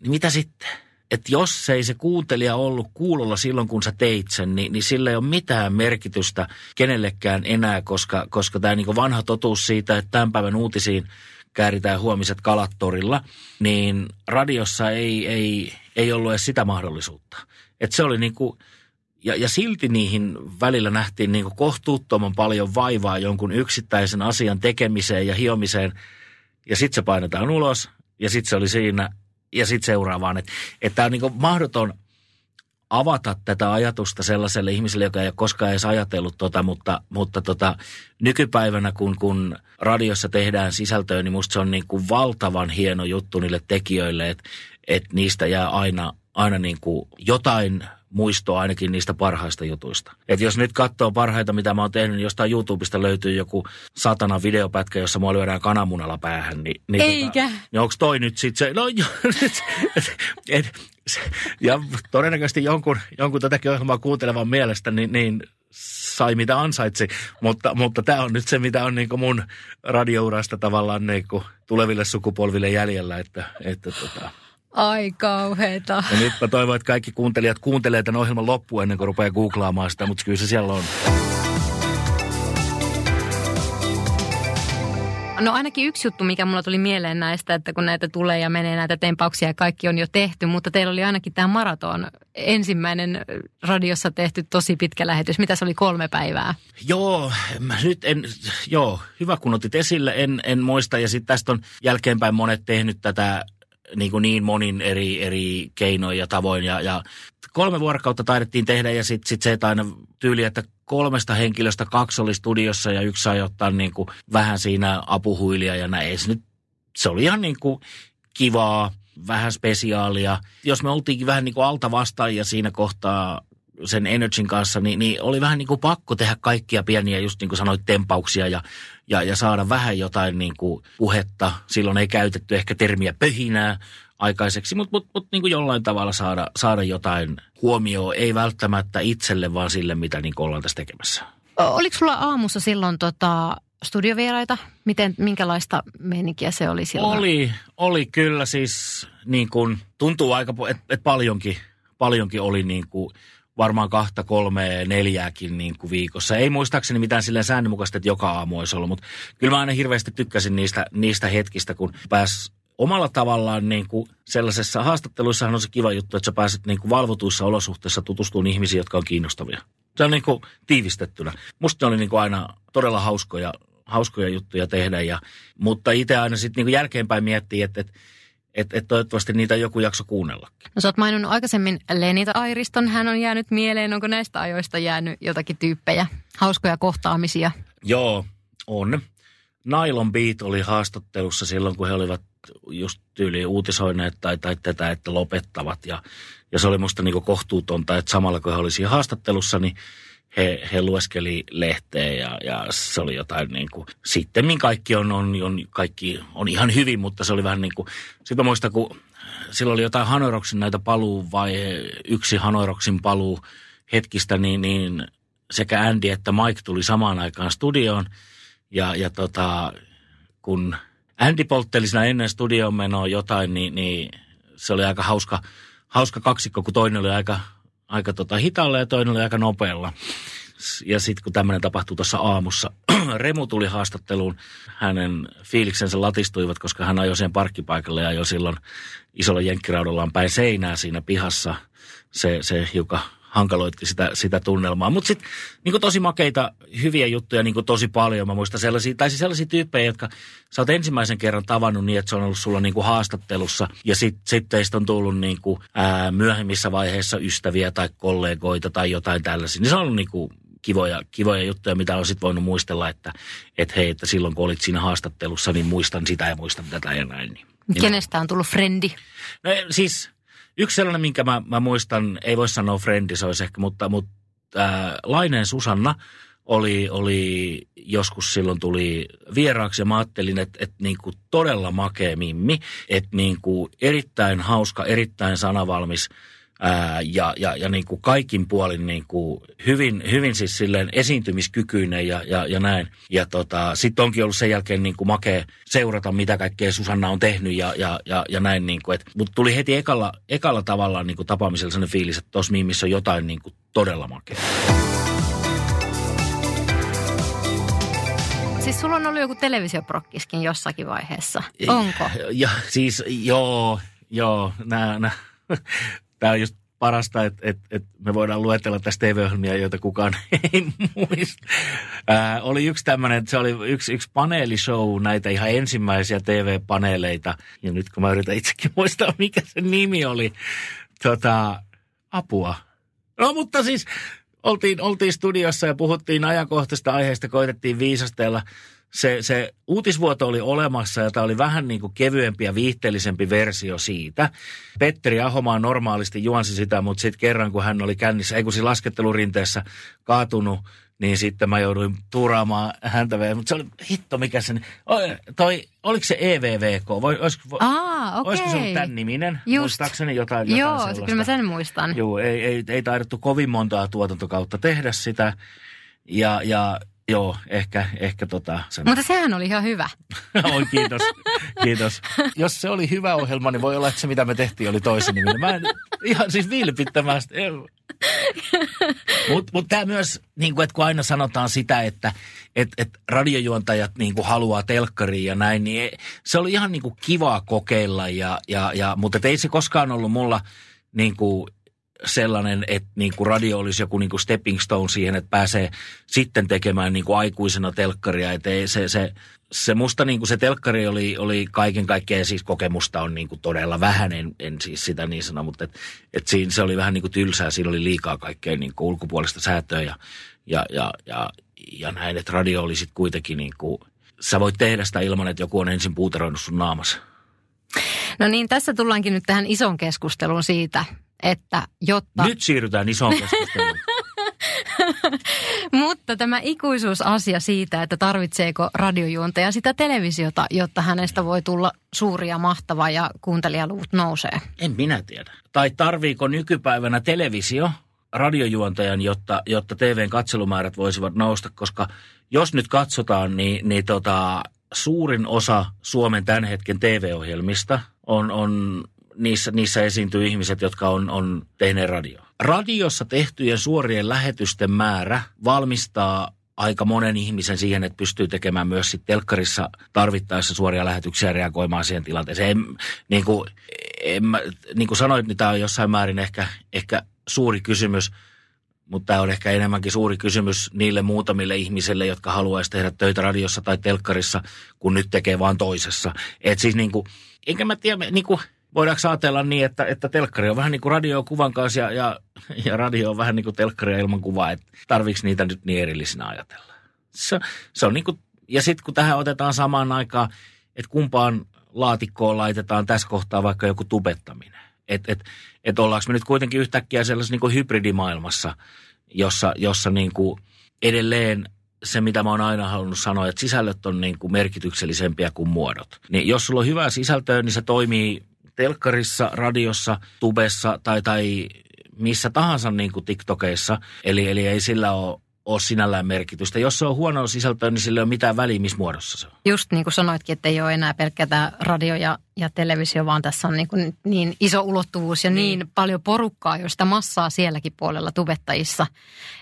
niin mitä sitten? Että jos ei se kuuntelija ollut kuulolla silloin, kun sä teit sen, niin, niin sillä ei ole mitään merkitystä kenellekään enää, koska, koska tämä niin vanha totuus siitä, että tämän päivän uutisiin kääritään huomiset kalattorilla, niin radiossa ei, ei, ei ollut edes sitä mahdollisuutta. Että se oli niin kuin, ja, ja silti niihin välillä nähtiin niin kuin kohtuuttoman paljon vaivaa jonkun yksittäisen asian tekemiseen ja hiomiseen. Ja sitten se painetaan ulos ja sitten se oli siinä ja sitten seuraavaan. Että et tämä on niin mahdoton avata tätä ajatusta sellaiselle ihmiselle, joka ei ole koskaan edes ajatellut tota, mutta, mutta tota, nykypäivänä kun, kun radiossa tehdään sisältöä, niin musta se on niin kuin valtavan hieno juttu niille tekijöille, että, että niistä jää aina, aina niin kuin jotain muistoa ainakin niistä parhaista jutuista. Et jos nyt katsoo parhaita, mitä mä oon tehnyt, niin jostain YouTubesta löytyy joku satana videopätkä, jossa mua lyödään kananmunalla päähän. Niin, niin Eikä. Tota, niin onko toi nyt sitten se, no jo, et, et, se, ja todennäköisesti jonkun, jonkun tätäkin ohjelmaa kuuntelevan mielestä, niin, niin sai mitä ansaitsi, mutta, mutta tämä on nyt se, mitä on niin mun radiourasta tavallaan niin tuleville sukupolville jäljellä, että, että tota, Ai kauheeta. ja nyt mä toivon, että kaikki kuuntelijat kuuntelee tämän ohjelman loppuun ennen kuin rupeaa googlaamaan sitä, mutta kyllä se siellä on. No ainakin yksi juttu, mikä mulla tuli mieleen näistä, että kun näitä tulee ja menee näitä tempauksia ja kaikki on jo tehty, mutta teillä oli ainakin tämä maraton ensimmäinen radiossa tehty tosi pitkä lähetys. Mitä se oli kolme päivää? Joo, mä nyt en, joo, hyvä kun otit esille, en, en muista. Ja sitten tästä on jälkeenpäin monet tehnyt tätä niin, kuin niin monin eri, eri keinoin ja tavoin. Ja, ja kolme vuorokautta taidettiin tehdä ja sitten sit se, että aina tyyli, että kolmesta henkilöstä kaksi oli studiossa ja yksi sai ottaa niin kuin vähän siinä apuhuilia ja näin. Se, nyt, se oli ihan niin kuin kivaa, vähän spesiaalia. Jos me oltiinkin vähän niin kuin alta vastaajia siinä kohtaa sen Energyn kanssa, niin, niin oli vähän niin kuin pakko tehdä kaikkia pieniä, just niin kuin sanoit, tempauksia ja, ja, ja saada vähän jotain niin kuin puhetta. Silloin ei käytetty ehkä termiä pöhinää aikaiseksi, mutta mut, mut, niin kuin jollain tavalla saada, saada jotain huomioon, ei välttämättä itselle, vaan sille, mitä niin kuin ollaan tässä tekemässä. Oliko sulla aamussa silloin tota, studiovieraita? Miten, minkälaista meininkiä se oli silloin? Oli, oli kyllä siis niin kuin, tuntuu aika, että et paljonkin, paljonkin oli niin kuin, varmaan kahta, kolme, neljääkin niin kuin viikossa. Ei muistaakseni mitään silleen säännönmukaista, että joka aamu olisi ollut, mutta kyllä mä aina hirveästi tykkäsin niistä, niistä hetkistä, kun pääs omalla tavallaan niin kuin sellaisessa haastatteluissahan on se kiva juttu, että sä pääset niin kuin valvotuissa olosuhteissa tutustumaan ihmisiin, jotka on kiinnostavia. Se on niin kuin tiivistettynä. Musta ne oli niin kuin aina todella hauskoja, hauskoja juttuja tehdä, ja, mutta itse aina sitten niin jälkeenpäin miettii, että, että että et toivottavasti niitä joku jakso kuunnellakin. No sä oot maininnut aikaisemmin Lenita Airiston. Hän on jäänyt mieleen. Onko näistä ajoista jäänyt jotakin tyyppejä? Hauskoja kohtaamisia? Joo, on. Nylon Beat oli haastattelussa silloin, kun he olivat just tyyliin uutisoineet tai, tai tätä, että lopettavat. Ja, ja se oli musta niinku kohtuutonta, että samalla kun he oli siinä haastattelussa, niin he, he lueskeli lehteen ja, ja se oli jotain niin kuin, sitten kaikki on, on, on, kaikki on ihan hyvin, mutta se oli vähän niin kuin, sitten muistan, kun silloin oli jotain Hanoiroksin näitä paluu vai yksi Hanoiroksin paluu hetkistä, niin, niin sekä Andy että Mike tuli samaan aikaan studioon ja, ja tota, kun Andy poltteli siinä ennen studioon menoa jotain, niin, niin se oli aika hauska, hauska kaksikko, kun toinen oli aika aika tota hitaalla ja toinen oli aika nopealla. Ja sitten kun tämmöinen tapahtui tuossa aamussa, Remu tuli haastatteluun, hänen fiiliksensä latistuivat, koska hän ajoi sen parkkipaikalle ja ajoi silloin isolla jenkkiraudallaan päin seinää siinä pihassa. Se, se hiukan hankaloitti sitä, sitä tunnelmaa. Mutta sitten niin tosi makeita, hyviä juttuja niin tosi paljon. Mä muistan sellaisia, tai siis sellaisia tyyppejä, jotka sä oot ensimmäisen kerran tavannut niin, että se on ollut sulla niin kuin haastattelussa. Ja sitten sit teistä on tullut niin kuin, ää, myöhemmissä vaiheissa ystäviä tai kollegoita tai jotain tällaisia. Niin se on ollut niin kuin kivoja, kivoja juttuja, mitä on sitten voinut muistella, että et hei, että silloin kun olit siinä haastattelussa, niin muistan sitä ja muistan tätä ja näin. Niin. Kenestä on tullut frendi? No, siis yksi sellainen, minkä mä, mä muistan, ei voi sanoa frendi, se olisi ehkä, mutta, mutta äh, Laineen Susanna oli, oli joskus silloin tuli vieraaksi ja mä ajattelin, että, että niin kuin todella makea mimmi, että niin kuin erittäin hauska, erittäin sanavalmis – ää, ja, ja, ja niin kuin kaikin puolin niin kuin hyvin, hyvin siis silleen esiintymiskykyinen ja, ja, ja näin. Ja tota, sitten onkin ollut sen jälkeen niin kuin makea seurata, mitä kaikkea Susanna on tehnyt ja, ja, ja, ja näin. Niin kuin, mutta tuli heti ekalla, ekalla tavalla niin kuin tapaamisella sellainen fiilis, että tuossa missä on jotain niin kuin todella makea. Siis sulla on ollut joku televisioprokkiskin jossakin vaiheessa. Onko? Ja siis joo, joo, nää, nää, tämä on just parasta, että, että, että me voidaan luetella tästä TV-ohjelmia, joita kukaan ei muista. Ää, oli yksi tämmöinen, se oli yksi, yksi paneelishow, näitä ihan ensimmäisiä TV-paneeleita. Ja nyt kun mä yritän itsekin muistaa, mikä se nimi oli. Tota, apua. No mutta siis oltiin, oltiin studiossa ja puhuttiin ajankohtaisesta aiheesta, koitettiin viisastella – se, se uutisvuoto oli olemassa ja tämä oli vähän niin kuin kevyempi ja viihteellisempi versio siitä. Petteri Ahomaa normaalisti juonsi sitä, mutta sitten kerran kun hän oli kännissä, ei kun siinä laskettelurinteessä kaatunut, niin sitten mä jouduin tuuraamaan häntä vielä. Mutta se oli hitto mikä se, toi, oliko se EVVK? Voi, olisiko, Aa, okay. olisiko se ollut tämän niminen? Just. Muistaakseni jotain, jotain Joo, sellaista. kyllä mä sen muistan. Joo, ei, ei, ei taidettu kovin montaa tuotantokautta tehdä sitä. Ja, ja Joo, ehkä, ehkä tota... Sen... Mutta sehän oli ihan hyvä. Oi, kiitos, kiitos. Jos se oli hyvä ohjelma, niin voi olla, että se mitä me tehtiin oli toisen niminen. Mä en ihan siis vilpittämästi. Mutta mut tämä myös, niin kuin, että kun aina sanotaan sitä, että et, et radiojuontajat niin haluaa telkkariin ja näin, niin se oli ihan niin kivaa kokeilla. Ja, ja, ja, mutta ei se koskaan ollut mulla niin kuin sellainen, että niin kuin radio olisi joku niin kuin stepping stone siihen, että pääsee sitten tekemään niin kuin aikuisena telkkaria. Että ei, se, se, se musta niin kuin se telkkari oli, oli kaiken kaikkiaan, siis kokemusta on niin kuin todella vähän, en, en siis sitä niin sano, mutta et, et siinä se oli vähän niin kuin tylsää, siinä oli liikaa kaikkea niin kuin ulkopuolista säätöä ja, ja, ja, ja, ja näin, että radio oli sitten kuitenkin niin kuin, sä voit tehdä sitä ilman, että joku on ensin puuteroinut sun naamassa. No niin, tässä tullaankin nyt tähän ison keskusteluun siitä, että jotta... Nyt siirrytään isoon keskusteluun. Mutta tämä ikuisuusasia siitä, että tarvitseeko radiojuontaja sitä televisiota, jotta hänestä voi tulla suuri ja mahtava ja kuuntelijaluvut nousee. En minä tiedä. Tai tarviiko nykypäivänä televisio radiojuontajan, jotta, jotta TVn katselumäärät voisivat nousta, koska jos nyt katsotaan, niin, niin tota, suurin osa Suomen tämän hetken TV-ohjelmista on, on niissä, niissä esiintyy ihmiset, jotka on, on tehneet radio. Radiossa tehtyjen suorien lähetysten määrä valmistaa aika monen ihmisen siihen, että pystyy tekemään myös sitten telkkarissa tarvittaessa suoria lähetyksiä ja reagoimaan siihen tilanteeseen. En, niin, kuin, en, niin kuin sanoit, niin tämä on jossain määrin ehkä, ehkä suuri kysymys, mutta tämä on ehkä enemmänkin suuri kysymys niille muutamille ihmisille, jotka haluaisi tehdä töitä radiossa tai telkkarissa, kun nyt tekee vaan toisessa. Et siis niin kuin, enkä mä tiedä, niin kuin, voidaanko ajatella niin, että, että telkkari on vähän niin kuin radio kuvan kanssa ja, ja, ja radio on vähän niin kuin telkkaria ilman kuvaa, että tarviiko niitä nyt niin erillisinä ajatella. Se, se on niin kuin, ja sitten kun tähän otetaan samaan aikaan, että kumpaan laatikkoon laitetaan tässä kohtaa vaikka joku tubettaminen. Että et, et ollaanko me nyt kuitenkin yhtäkkiä sellaisessa niin hybridimaailmassa, jossa, jossa niin kuin edelleen se, mitä mä oon aina halunnut sanoa, että sisällöt on niin kuin merkityksellisempiä kuin muodot. Niin jos sulla on hyvää sisältöä, niin se toimii telkkarissa, radiossa, tubessa tai, tai missä tahansa niin kuin TikTokeissa. Eli, eli ei sillä ole ole sinällään merkitystä. Jos se on huonoa sisältöä, niin sillä ei ole mitään väliä, missä muodossa se on. Just niin kuin sanoitkin, että ei ole enää pelkkä radio ja, ja televisio, vaan tässä on niin, kuin niin iso ulottuvuus ja niin. niin paljon porukkaa, josta massaa sielläkin puolella tubettajissa,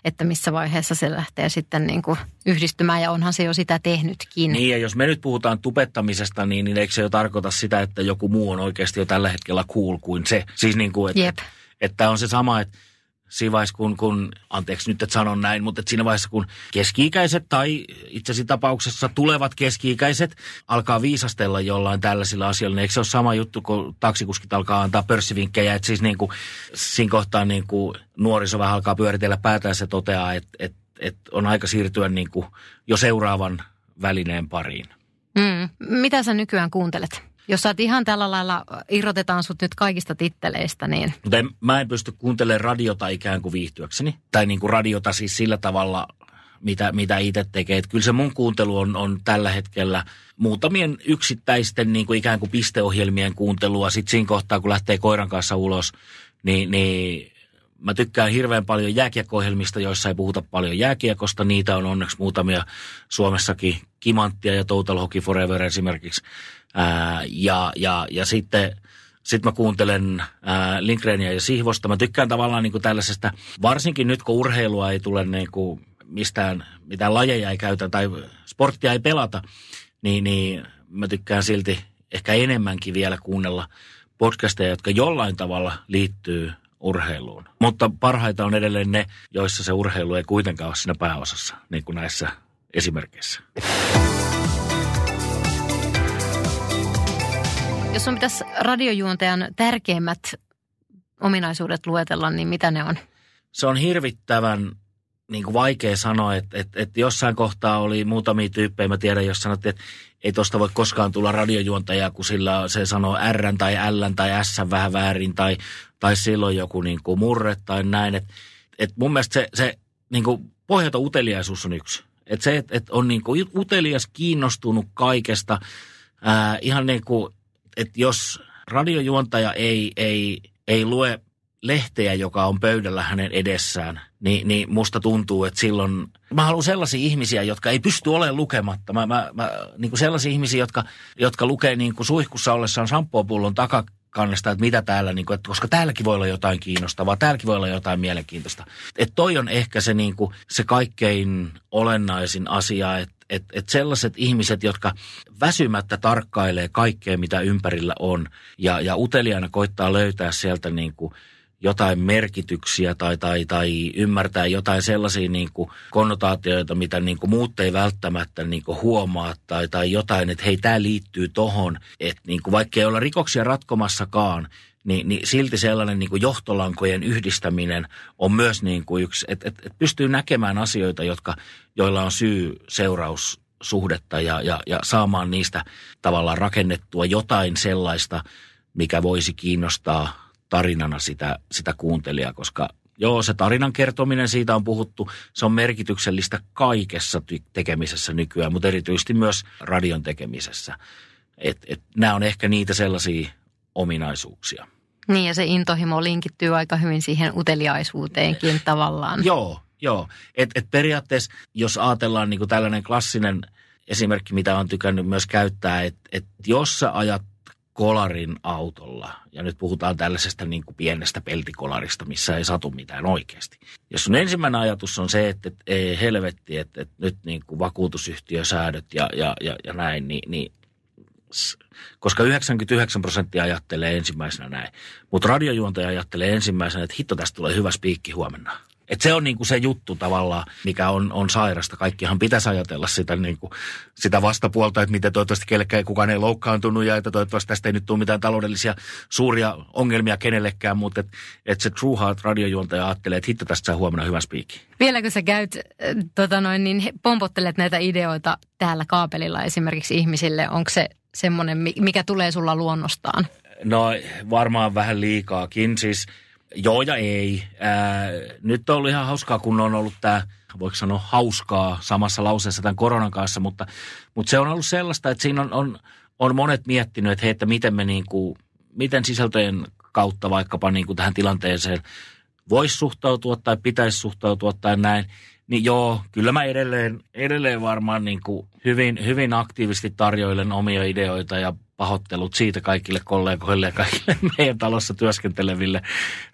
että missä vaiheessa se lähtee sitten niin kuin yhdistymään ja onhan se jo sitä tehnytkin. Niin ja jos me nyt puhutaan tubettamisesta, niin, niin eikö se jo tarkoita sitä, että joku muu on oikeasti jo tällä hetkellä cool kuin se? Siis niin kuin, että, Jep. että on se sama, että siinä vaiheessa, kun, kun, anteeksi nyt, että sanon näin, mutta että siinä vaiheessa, kun keski-ikäiset tai itse asiassa tapauksessa tulevat keski-ikäiset alkaa viisastella jollain tällaisilla asioilla, niin eikö se ole sama juttu, kun taksikuskit alkaa antaa pörssivinkkejä, että siis niin kuin, siinä kohtaa niin kuin nuoriso vähän alkaa pyöritellä päätään se toteaa, että, että, että on aika siirtyä niin kuin jo seuraavan välineen pariin. Mm. Mitä sä nykyään kuuntelet? Jos oot ihan tällä lailla, irrotetaan sut nyt kaikista titteleistä, niin... Mutta en, mä en pysty kuuntelemaan radiota ikään kuin viihtyäkseni. Tai niin kuin radiota siis sillä tavalla, mitä, mitä itse tekee. Et kyllä se mun kuuntelu on, on tällä hetkellä muutamien yksittäisten niin kuin ikään kuin pisteohjelmien kuuntelua. Sitten siinä kohtaa, kun lähtee koiran kanssa ulos, niin, niin mä tykkään hirveän paljon jääkiekko joissa ei puhuta paljon jääkiekosta. Niitä on onneksi muutamia Suomessakin, Kimanttia ja Total Hockey Forever esimerkiksi. Ää, ja, ja, ja sitten sit mä kuuntelen ää, Lindgrenia ja Sihvosta. Mä tykkään tavallaan niin kuin tällaisesta, varsinkin nyt kun urheilua ei tule niin kuin mistään, mitään lajeja ei käytä tai sporttia ei pelata, niin, niin mä tykkään silti ehkä enemmänkin vielä kuunnella podcasteja, jotka jollain tavalla liittyy urheiluun. Mutta parhaita on edelleen ne, joissa se urheilu ei kuitenkaan ole siinä pääosassa, niin kuin näissä esimerkkeissä. Jos on pitäisi radiojuontajan tärkeimmät ominaisuudet luetella, niin mitä ne on? Se on hirvittävän niin kuin vaikea sanoa, että, että, että jossain kohtaa oli muutamia tyyppejä, mä tiedän, jos sanottiin, että ei tuosta voi koskaan tulla radiojuontaja, kun sillä se sanoo R tai L tai S vähän väärin, tai, tai silloin joku niin kuin murre tai näin. Että, että mun mielestä se, se niin kuin pohjaton uteliaisuus on yksi. Että se, että, että on niin kuin utelias, kiinnostunut kaikesta, ää, ihan niin kuin, että jos radiojuontaja ei, ei, ei lue lehteä, joka on pöydällä hänen edessään, niin, niin musta tuntuu, että silloin mä haluan sellaisia ihmisiä, jotka ei pysty olemaan lukematta. Mä, mä, mä, niin kuin sellaisia ihmisiä, jotka, jotka lukee niin kuin suihkussa ollessaan samppuapullon takakannesta, että mitä täällä, niin kuin, että koska täälläkin voi olla jotain kiinnostavaa, täälläkin voi olla jotain mielenkiintoista. Että toi on ehkä se, niin kuin, se kaikkein olennaisin asia, että et, et sellaiset ihmiset, jotka väsymättä tarkkailee kaikkea, mitä ympärillä on, ja, ja uteliaana koittaa löytää sieltä niin kuin jotain merkityksiä tai, tai, tai ymmärtää jotain sellaisia niin kuin konnotaatioita, mitä niin kuin muut ei välttämättä niin kuin huomaa tai, tai jotain, että hei, tämä liittyy tohon, että niin kuin vaikka ei olla rikoksia ratkomassakaan, niin, niin silti sellainen niin kuin johtolankojen yhdistäminen on myös niin kuin yksi, että et, et pystyy näkemään asioita, jotka, joilla on syy-seuraus suhdetta ja, ja, ja saamaan niistä tavallaan rakennettua jotain sellaista, mikä voisi kiinnostaa tarinana sitä, sitä kuuntelijaa, koska joo, se tarinan kertominen, siitä on puhuttu, se on merkityksellistä kaikessa tekemisessä nykyään, mutta erityisesti myös radion tekemisessä. Et, et, nämä on ehkä niitä sellaisia ominaisuuksia. Niin ja se intohimo linkittyy aika hyvin siihen uteliaisuuteenkin tavallaan. Joo, joo. Et, et periaatteessa, jos ajatellaan niin kuin tällainen klassinen esimerkki, mitä on tykännyt myös käyttää, että et jos sä ajat kolarin autolla, ja nyt puhutaan tällaisesta niin kuin pienestä peltikolarista, missä ei satu mitään oikeasti. Jos sun ensimmäinen ajatus on se, että, että ei helvetti, että, että nyt niin kuin vakuutusyhtiösäädöt ja, ja, ja, ja näin, niin, niin koska 99 prosenttia ajattelee ensimmäisenä näin. Mutta radiojuontaja ajattelee ensimmäisenä, että hitto tästä tulee hyvä spiikki huomenna. Et se on niinku se juttu tavallaan, mikä on, on sairasta. Kaikkihan pitäisi ajatella sitä, niinku, sitä vastapuolta, että miten toivottavasti kellekään kukaan ei loukkaantunut ja että toivottavasti tästä ei nyt tule mitään taloudellisia suuria ongelmia kenellekään, mutta että et se True Heart radiojuontaja ajattelee, että hitto tästä saa huomenna hyvä spiikki. Vieläkö sä käyt, äh, tota noin, niin pompottelet näitä ideoita täällä kaapelilla esimerkiksi ihmisille? Onko se semmoinen, mikä tulee sulla luonnostaan? No varmaan vähän liikaakin. Siis Joo ja ei. Ää, nyt on ollut ihan hauskaa, kun on ollut tämä, voiko sanoa hauskaa samassa lauseessa tämän koronan kanssa, mutta, mutta se on ollut sellaista, että siinä on, on, on monet miettinyt, että hei, että miten me niin kuin, miten sisältöjen kautta vaikkapa niin kuin tähän tilanteeseen voisi suhtautua tai pitäisi suhtautua tai näin. Niin joo, kyllä mä edelleen, edelleen varmaan niin kuin hyvin, hyvin aktiivisesti tarjoilen omia ideoita ja pahoittelut siitä kaikille kollegoille ja kaikille meidän talossa työskenteleville.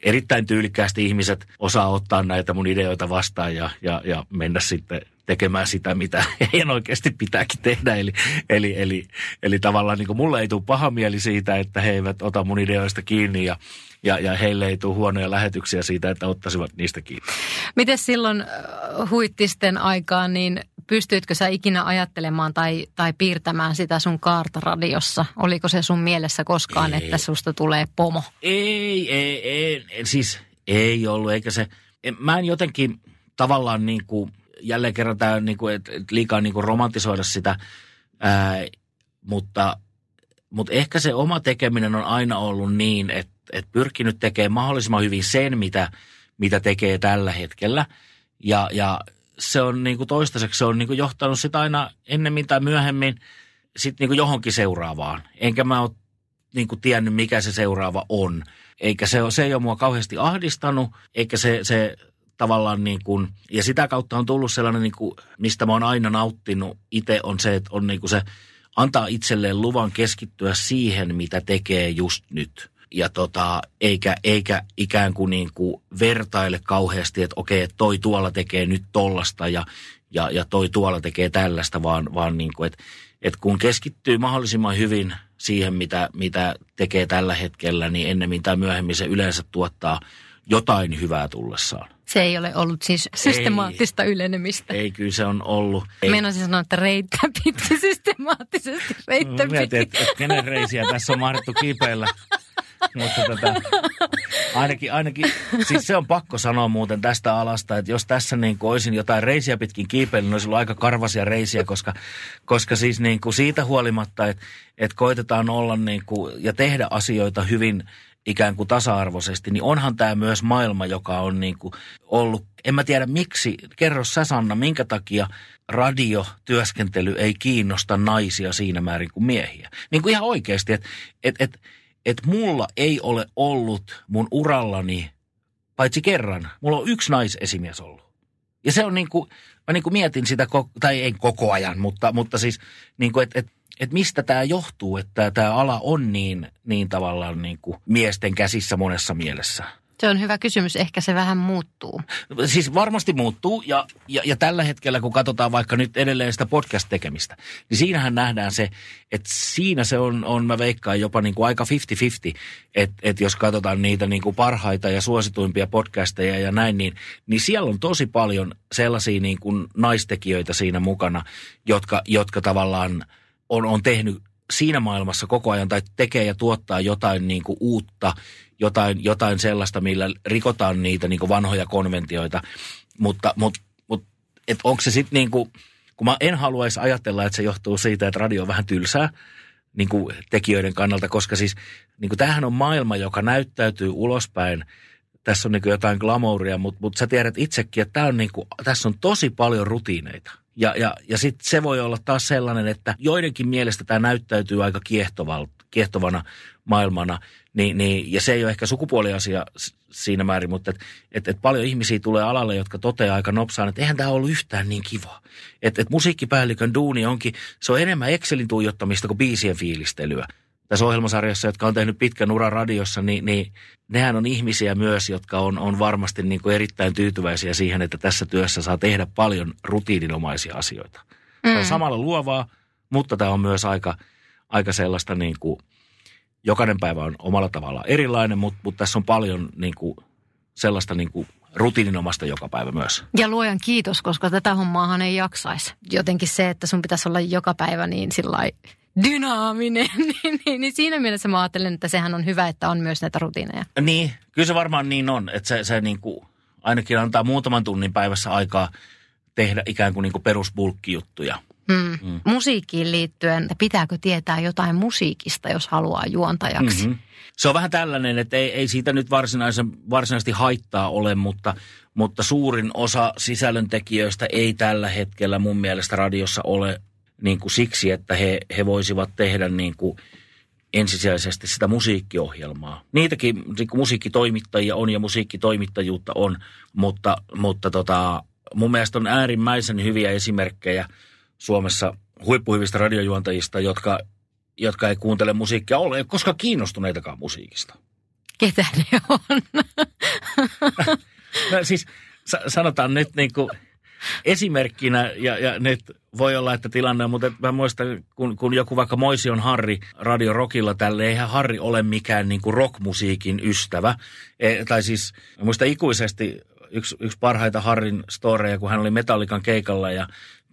Erittäin tyylikkäästi ihmiset osaa ottaa näitä mun ideoita vastaan ja, ja, ja mennä sitten tekemään sitä, mitä heidän oikeasti pitääkin tehdä. Eli, eli, eli, eli tavallaan niin kuin mulle ei tule paha mieli siitä, että he eivät ota mun ideoista kiinni ja, ja, ja heille ei tule huonoja lähetyksiä siitä, että ottaisivat niistä kiinni. Miten silloin huittisten aikaan, niin pystyitkö sä ikinä ajattelemaan tai, tai piirtämään sitä sun kaarta radiossa? Oliko se sun mielessä koskaan, ei. että susta tulee pomo? Ei, ei, ei, siis ei ollut, eikä se, mä en jotenkin tavallaan niin kuin, jälleen kerran tämä, niin kuin, että liikaa niin kuin romantisoida sitä, ää, mutta mutta ehkä se oma tekeminen on aina ollut niin, että, että pyrkinyt tekemään mahdollisimman hyvin sen, mitä, mitä tekee tällä hetkellä. Ja, ja se on niin kuin toistaiseksi se on niin kuin johtanut sitä aina ennemmin tai myöhemmin sit niin kuin johonkin seuraavaan. Enkä mä ole niin kuin tiennyt, mikä se seuraava on. Eikä se, se ei ole mua kauheasti ahdistanut, eikä se, se tavallaan niin kuin, ja sitä kautta on tullut sellainen, niin kuin, mistä mä oon aina nauttinut itse, on se, että on niin kuin se antaa itselleen luvan keskittyä siihen, mitä tekee just nyt. Ja tota, eikä, eikä ikään kuin, niin kuin vertaile kauheasti, että okei, toi tuolla tekee nyt tollasta ja, ja, ja toi tuolla tekee tällaista, vaan, vaan niin kuin, että, että kun keskittyy mahdollisimman hyvin siihen, mitä, mitä tekee tällä hetkellä, niin ennemmin tai myöhemmin se yleensä tuottaa jotain hyvää tullessaan. Se ei ole ollut siis systemaattista ei, ylenemistä. Ei, kyllä se on ollut. Ei. Meinasin sanoa, että reittä pitkin, systemaattisesti reittä pitkin. Mietin, että, että kenen reisiä tässä on mahdettu kiipeillä. Mutta tota, ainakin, ainakin, siis se on pakko sanoa muuten tästä alasta, että jos tässä niin kuin olisin jotain reisiä pitkin kiipeillä, niin olisi ollut aika karvasia reisiä, koska, koska siis niin kuin siitä huolimatta, että, että koitetaan olla niin kuin, ja tehdä asioita hyvin ikään kuin tasa-arvoisesti, niin onhan tämä myös maailma, joka on niin kuin ollut, en mä tiedä miksi, kerro sä Sanna, minkä takia radiotyöskentely ei kiinnosta naisia siinä määrin kuin miehiä. Niin kuin ihan oikeasti, että et, et, et mulla ei ole ollut mun urallani, paitsi kerran, mulla on yksi naisesimies ollut. Ja se on niin kuin, mä niin kuin mietin sitä, tai ei koko ajan, mutta, mutta siis niin kuin, että et, että mistä tämä johtuu, että tämä ala on niin, niin tavallaan niin kuin miesten käsissä monessa mielessä? Se on hyvä kysymys. Ehkä se vähän muuttuu. Siis varmasti muuttuu ja, ja, ja tällä hetkellä, kun katsotaan vaikka nyt edelleen sitä podcast-tekemistä, niin siinähän nähdään se, että siinä se on, on mä veikkaan jopa niin kuin aika 50-50, että, että jos katsotaan niitä niin kuin parhaita ja suosituimpia podcasteja ja näin, niin, niin siellä on tosi paljon sellaisia niin kuin naistekijöitä siinä mukana, jotka, jotka tavallaan – on, on tehnyt siinä maailmassa koko ajan tai tekee ja tuottaa jotain niin kuin uutta, jotain, jotain sellaista, millä rikotaan niitä niin kuin vanhoja konventioita. Mutta, mutta, mutta et onko se sitten niin kuin, kun mä en haluaisi ajatella, että se johtuu siitä, että radio on vähän tylsää niin kuin tekijöiden kannalta, koska siis niin kuin tämähän on maailma, joka näyttäytyy ulospäin. Tässä on niin kuin jotain glamouria, mutta, mutta sä tiedät itsekin, että tämä on niin kuin, tässä on tosi paljon rutiineita – ja, ja, ja sitten se voi olla taas sellainen, että joidenkin mielestä tämä näyttäytyy aika kiehtovana maailmana, niin, niin, ja se ei ole ehkä sukupuoliasia siinä määrin, mutta et, et, et paljon ihmisiä tulee alalle, jotka toteaa aika nopsaan, että eihän tämä ollut yhtään niin kiva. Että et musiikkipäällikön duuni onkin, se on enemmän Excelin tuijottamista kuin biisien fiilistelyä tässä ohjelmasarjassa, jotka on tehnyt pitkän uran radiossa, niin, niin nehän on ihmisiä myös, jotka on, on varmasti niin kuin erittäin tyytyväisiä siihen, että tässä työssä saa tehdä paljon rutiininomaisia asioita. Mm. Tämä on samalla luovaa, mutta tämä on myös aika, aika sellaista niin kuin, jokainen päivä on omalla tavallaan erilainen, mutta, mutta tässä on paljon niin kuin, sellaista niin kuin, rutiininomasta joka päivä myös. Ja luojan kiitos, koska tätä hommaahan ei jaksaisi. Jotenkin se, että sun pitäisi olla joka päivä niin sillä dynaaminen, niin, niin, niin siinä mielessä mä ajattelen, että sehän on hyvä, että on myös näitä rutiineja. Niin, kyllä se varmaan niin on, että se, se niin kuin ainakin antaa muutaman tunnin päivässä aikaa tehdä ikään kuin, niin kuin perusbulkkijuttuja. Hmm. Hmm. Musiikkiin liittyen, pitääkö tietää jotain musiikista, jos haluaa juontajaksi? Mm-hmm. Se on vähän tällainen, että ei, ei siitä nyt varsinaisen, varsinaisesti haittaa ole, mutta, mutta suurin osa sisällöntekijöistä ei tällä hetkellä mun mielestä radiossa ole niin kuin siksi, että he, he voisivat tehdä niin kuin ensisijaisesti sitä musiikkiohjelmaa. Niitäkin niin kuin musiikkitoimittajia on ja musiikkitoimittajuutta on, mutta, mutta tota, mun mielestä on äärimmäisen hyviä esimerkkejä Suomessa huippuhyvistä radiojuontajista, jotka, jotka ei kuuntele musiikkia ole, koska kiinnostuneitakaan musiikista. Ketä ne on? no, siis sanotaan nyt niin kuin esimerkkinä, ja, ja nyt voi olla, että tilanne on, mutta mä muistan, kun, kun joku vaikka Moision Harri Radio Rockilla tälle, eihän Harri ole mikään niin kuin rockmusiikin ystävä. E, tai siis, mä muistan ikuisesti yksi, yksi parhaita Harrin storeja, kun hän oli Metallican keikalla ja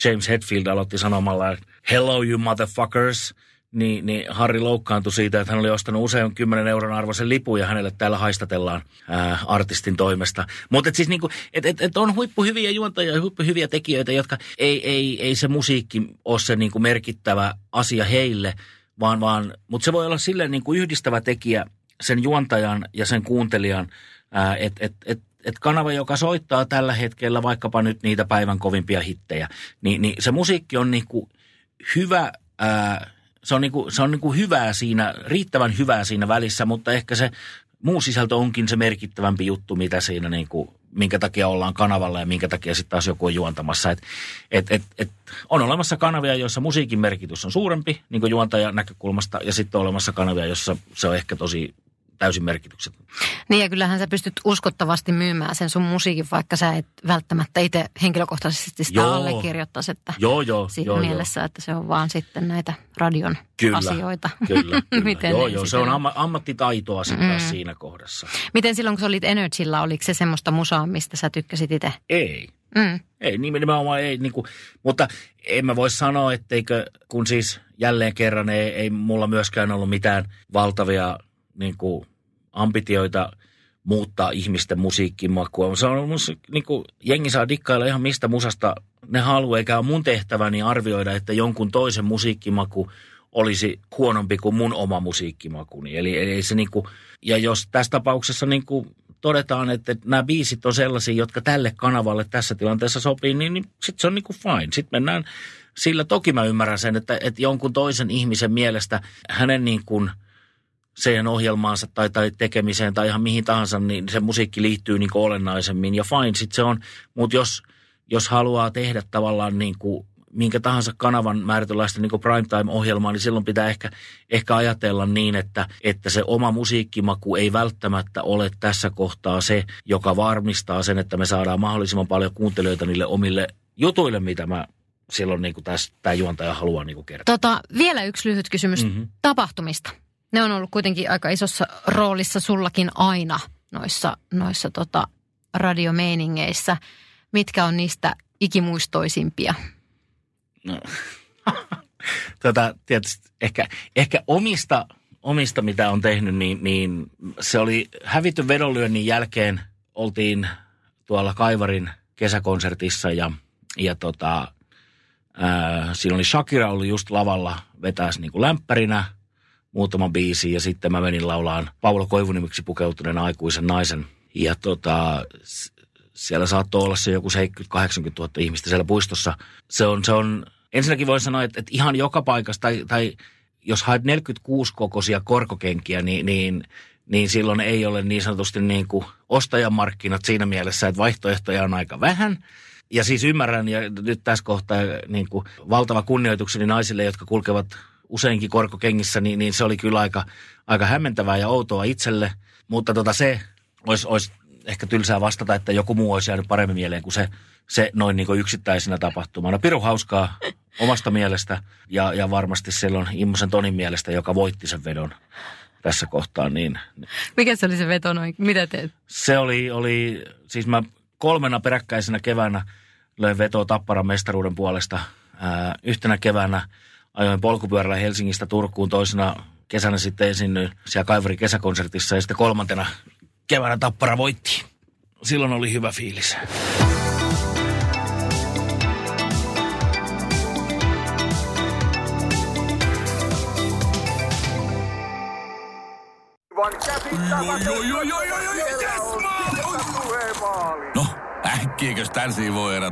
James Hetfield aloitti sanomalla, hello you motherfuckers – niin, niin Harri loukkaantui siitä, että hän oli ostanut usein 10 euron arvoisen lipun ja hänelle täällä haistatellaan ää, artistin toimesta. Mutta siis niinku, et, et, et on huippuhyviä juontajia huippuhyviä tekijöitä, jotka ei, ei, ei se musiikki ole se niinku merkittävä asia heille, vaan, vaan mutta se voi olla silleen niin kuin yhdistävä tekijä sen juontajan ja sen kuuntelijan, että et, et, et kanava, joka soittaa tällä hetkellä vaikkapa nyt niitä päivän kovimpia hittejä, niin, niin se musiikki on niin kuin hyvä, ää, se on, niin kuin, se on niin kuin hyvää siinä, riittävän hyvää siinä välissä, mutta ehkä se muu sisältö onkin se merkittävämpi juttu, mitä siinä niin kuin, minkä takia ollaan kanavalla ja minkä takia sitten taas joku on juontamassa. Et, et, et, et on olemassa kanavia, joissa musiikin merkitys on suurempi niin kuin juontajan näkökulmasta ja sitten on olemassa kanavia, joissa se on ehkä tosi täysin merkitykset. Niin ja kyllähän sä pystyt uskottavasti myymään sen sun musiikin, vaikka sä et välttämättä itse henkilökohtaisesti sitä joo. allekirjoittaisi. Että joo, joo. Siinä joo, mielessä, joo. että se on vaan sitten näitä radion kyllä, asioita. Kyllä, kyllä. Miten joo, joo, se on amma, ammattitaitoa sitten mm. siinä kohdassa. Miten silloin, kun sä olit Energyllä, oliko se semmoista musaa, mistä sä tykkäsit itse? Ei. Mm. Ei, nimenomaan ei. Niin kuin, mutta en mä voi sanoa, etteikö, kun siis jälleen kerran ei, ei mulla myöskään ollut mitään valtavia niin kuin, ambitioita muuttaa ihmisten musiikkimakua. Se on niin kuin, jengi saa dikkailla ihan mistä musasta ne haluaa, eikä ole mun tehtäväni arvioida, että jonkun toisen musiikkimaku olisi huonompi kuin mun oma musiikkimakuni. Eli, eli se niin kuin, ja jos tässä tapauksessa niin kuin todetaan, että nämä biisit on sellaisia, jotka tälle kanavalle tässä tilanteessa sopii, niin, niin sitten se on niin kuin fine. Sitten mennään sillä. Toki mä ymmärrän sen, että, että jonkun toisen ihmisen mielestä hänen niin kuin – siihen ohjelmaansa tai, tai tekemiseen tai ihan mihin tahansa, niin se musiikki liittyy niin olennaisemmin. Ja fine, sitten se on, mutta jos, jos haluaa tehdä tavallaan niin kuin minkä tahansa kanavan määrätynlaista niin primetime-ohjelmaa, niin silloin pitää ehkä, ehkä ajatella niin, että, että se oma musiikkimaku ei välttämättä ole tässä kohtaa se, joka varmistaa sen, että me saadaan mahdollisimman paljon kuuntelijoita niille omille jutuille, mitä mä silloin niin kuin tässä, tämä juontaja haluaa niin kuin kertoa. Tota, vielä yksi lyhyt kysymys mm-hmm. tapahtumista ne on ollut kuitenkin aika isossa roolissa sullakin aina noissa, noissa tota radiomeiningeissä. Mitkä on niistä ikimuistoisimpia? No, tota, tietysti ehkä, ehkä omista, omista, mitä on tehnyt, niin, niin se oli hävitty vedonlyönnin jälkeen. Oltiin tuolla Kaivarin kesäkonsertissa ja, ja tota, ää, siinä oli Shakira ollut just lavalla vetäisi niin kuin lämpärinä – muutaman biisi ja sitten mä menin laulaan Paula Koivunimiksi pukeutuneen aikuisen naisen. Ja tota, siellä saattoi olla se joku 70-80 000 ihmistä siellä puistossa. Se on, se on ensinnäkin voin sanoa, että, että ihan joka paikassa tai, tai jos haet 46 kokoisia korkokenkiä, niin, niin, niin silloin ei ole niin sanotusti niin kuin ostajamarkkinat siinä mielessä, että vaihtoehtoja on aika vähän. Ja siis ymmärrän, ja nyt tässä kohtaa niin kuin valtava kunnioitukseni naisille, jotka kulkevat useinkin korkokengissä, niin, niin se oli kyllä aika, aika hämmentävää ja outoa itselle. Mutta tota se olisi, olisi ehkä tylsää vastata, että joku muu olisi jäänyt paremmin mieleen kuin se, se noin niin yksittäisenä tapahtumana. Piru hauskaa omasta mielestä ja, ja varmasti silloin Immosen Tonin mielestä, joka voitti sen vedon tässä kohtaa. Niin, Mikä se oli se veto noin? Mitä teet? Se oli, oli, siis mä kolmena peräkkäisenä keväänä löin vetoa Tapparan mestaruuden puolesta. Ää, yhtenä keväänä ajoin polkupyörällä Helsingistä Turkuun toisena kesänä sitten esiinnyin siellä Kaivarin kesäkonsertissa ja sitten kolmantena keväänä Tappara voitti. Silloin oli hyvä fiilis. No, äkkiäkös tän voi erä?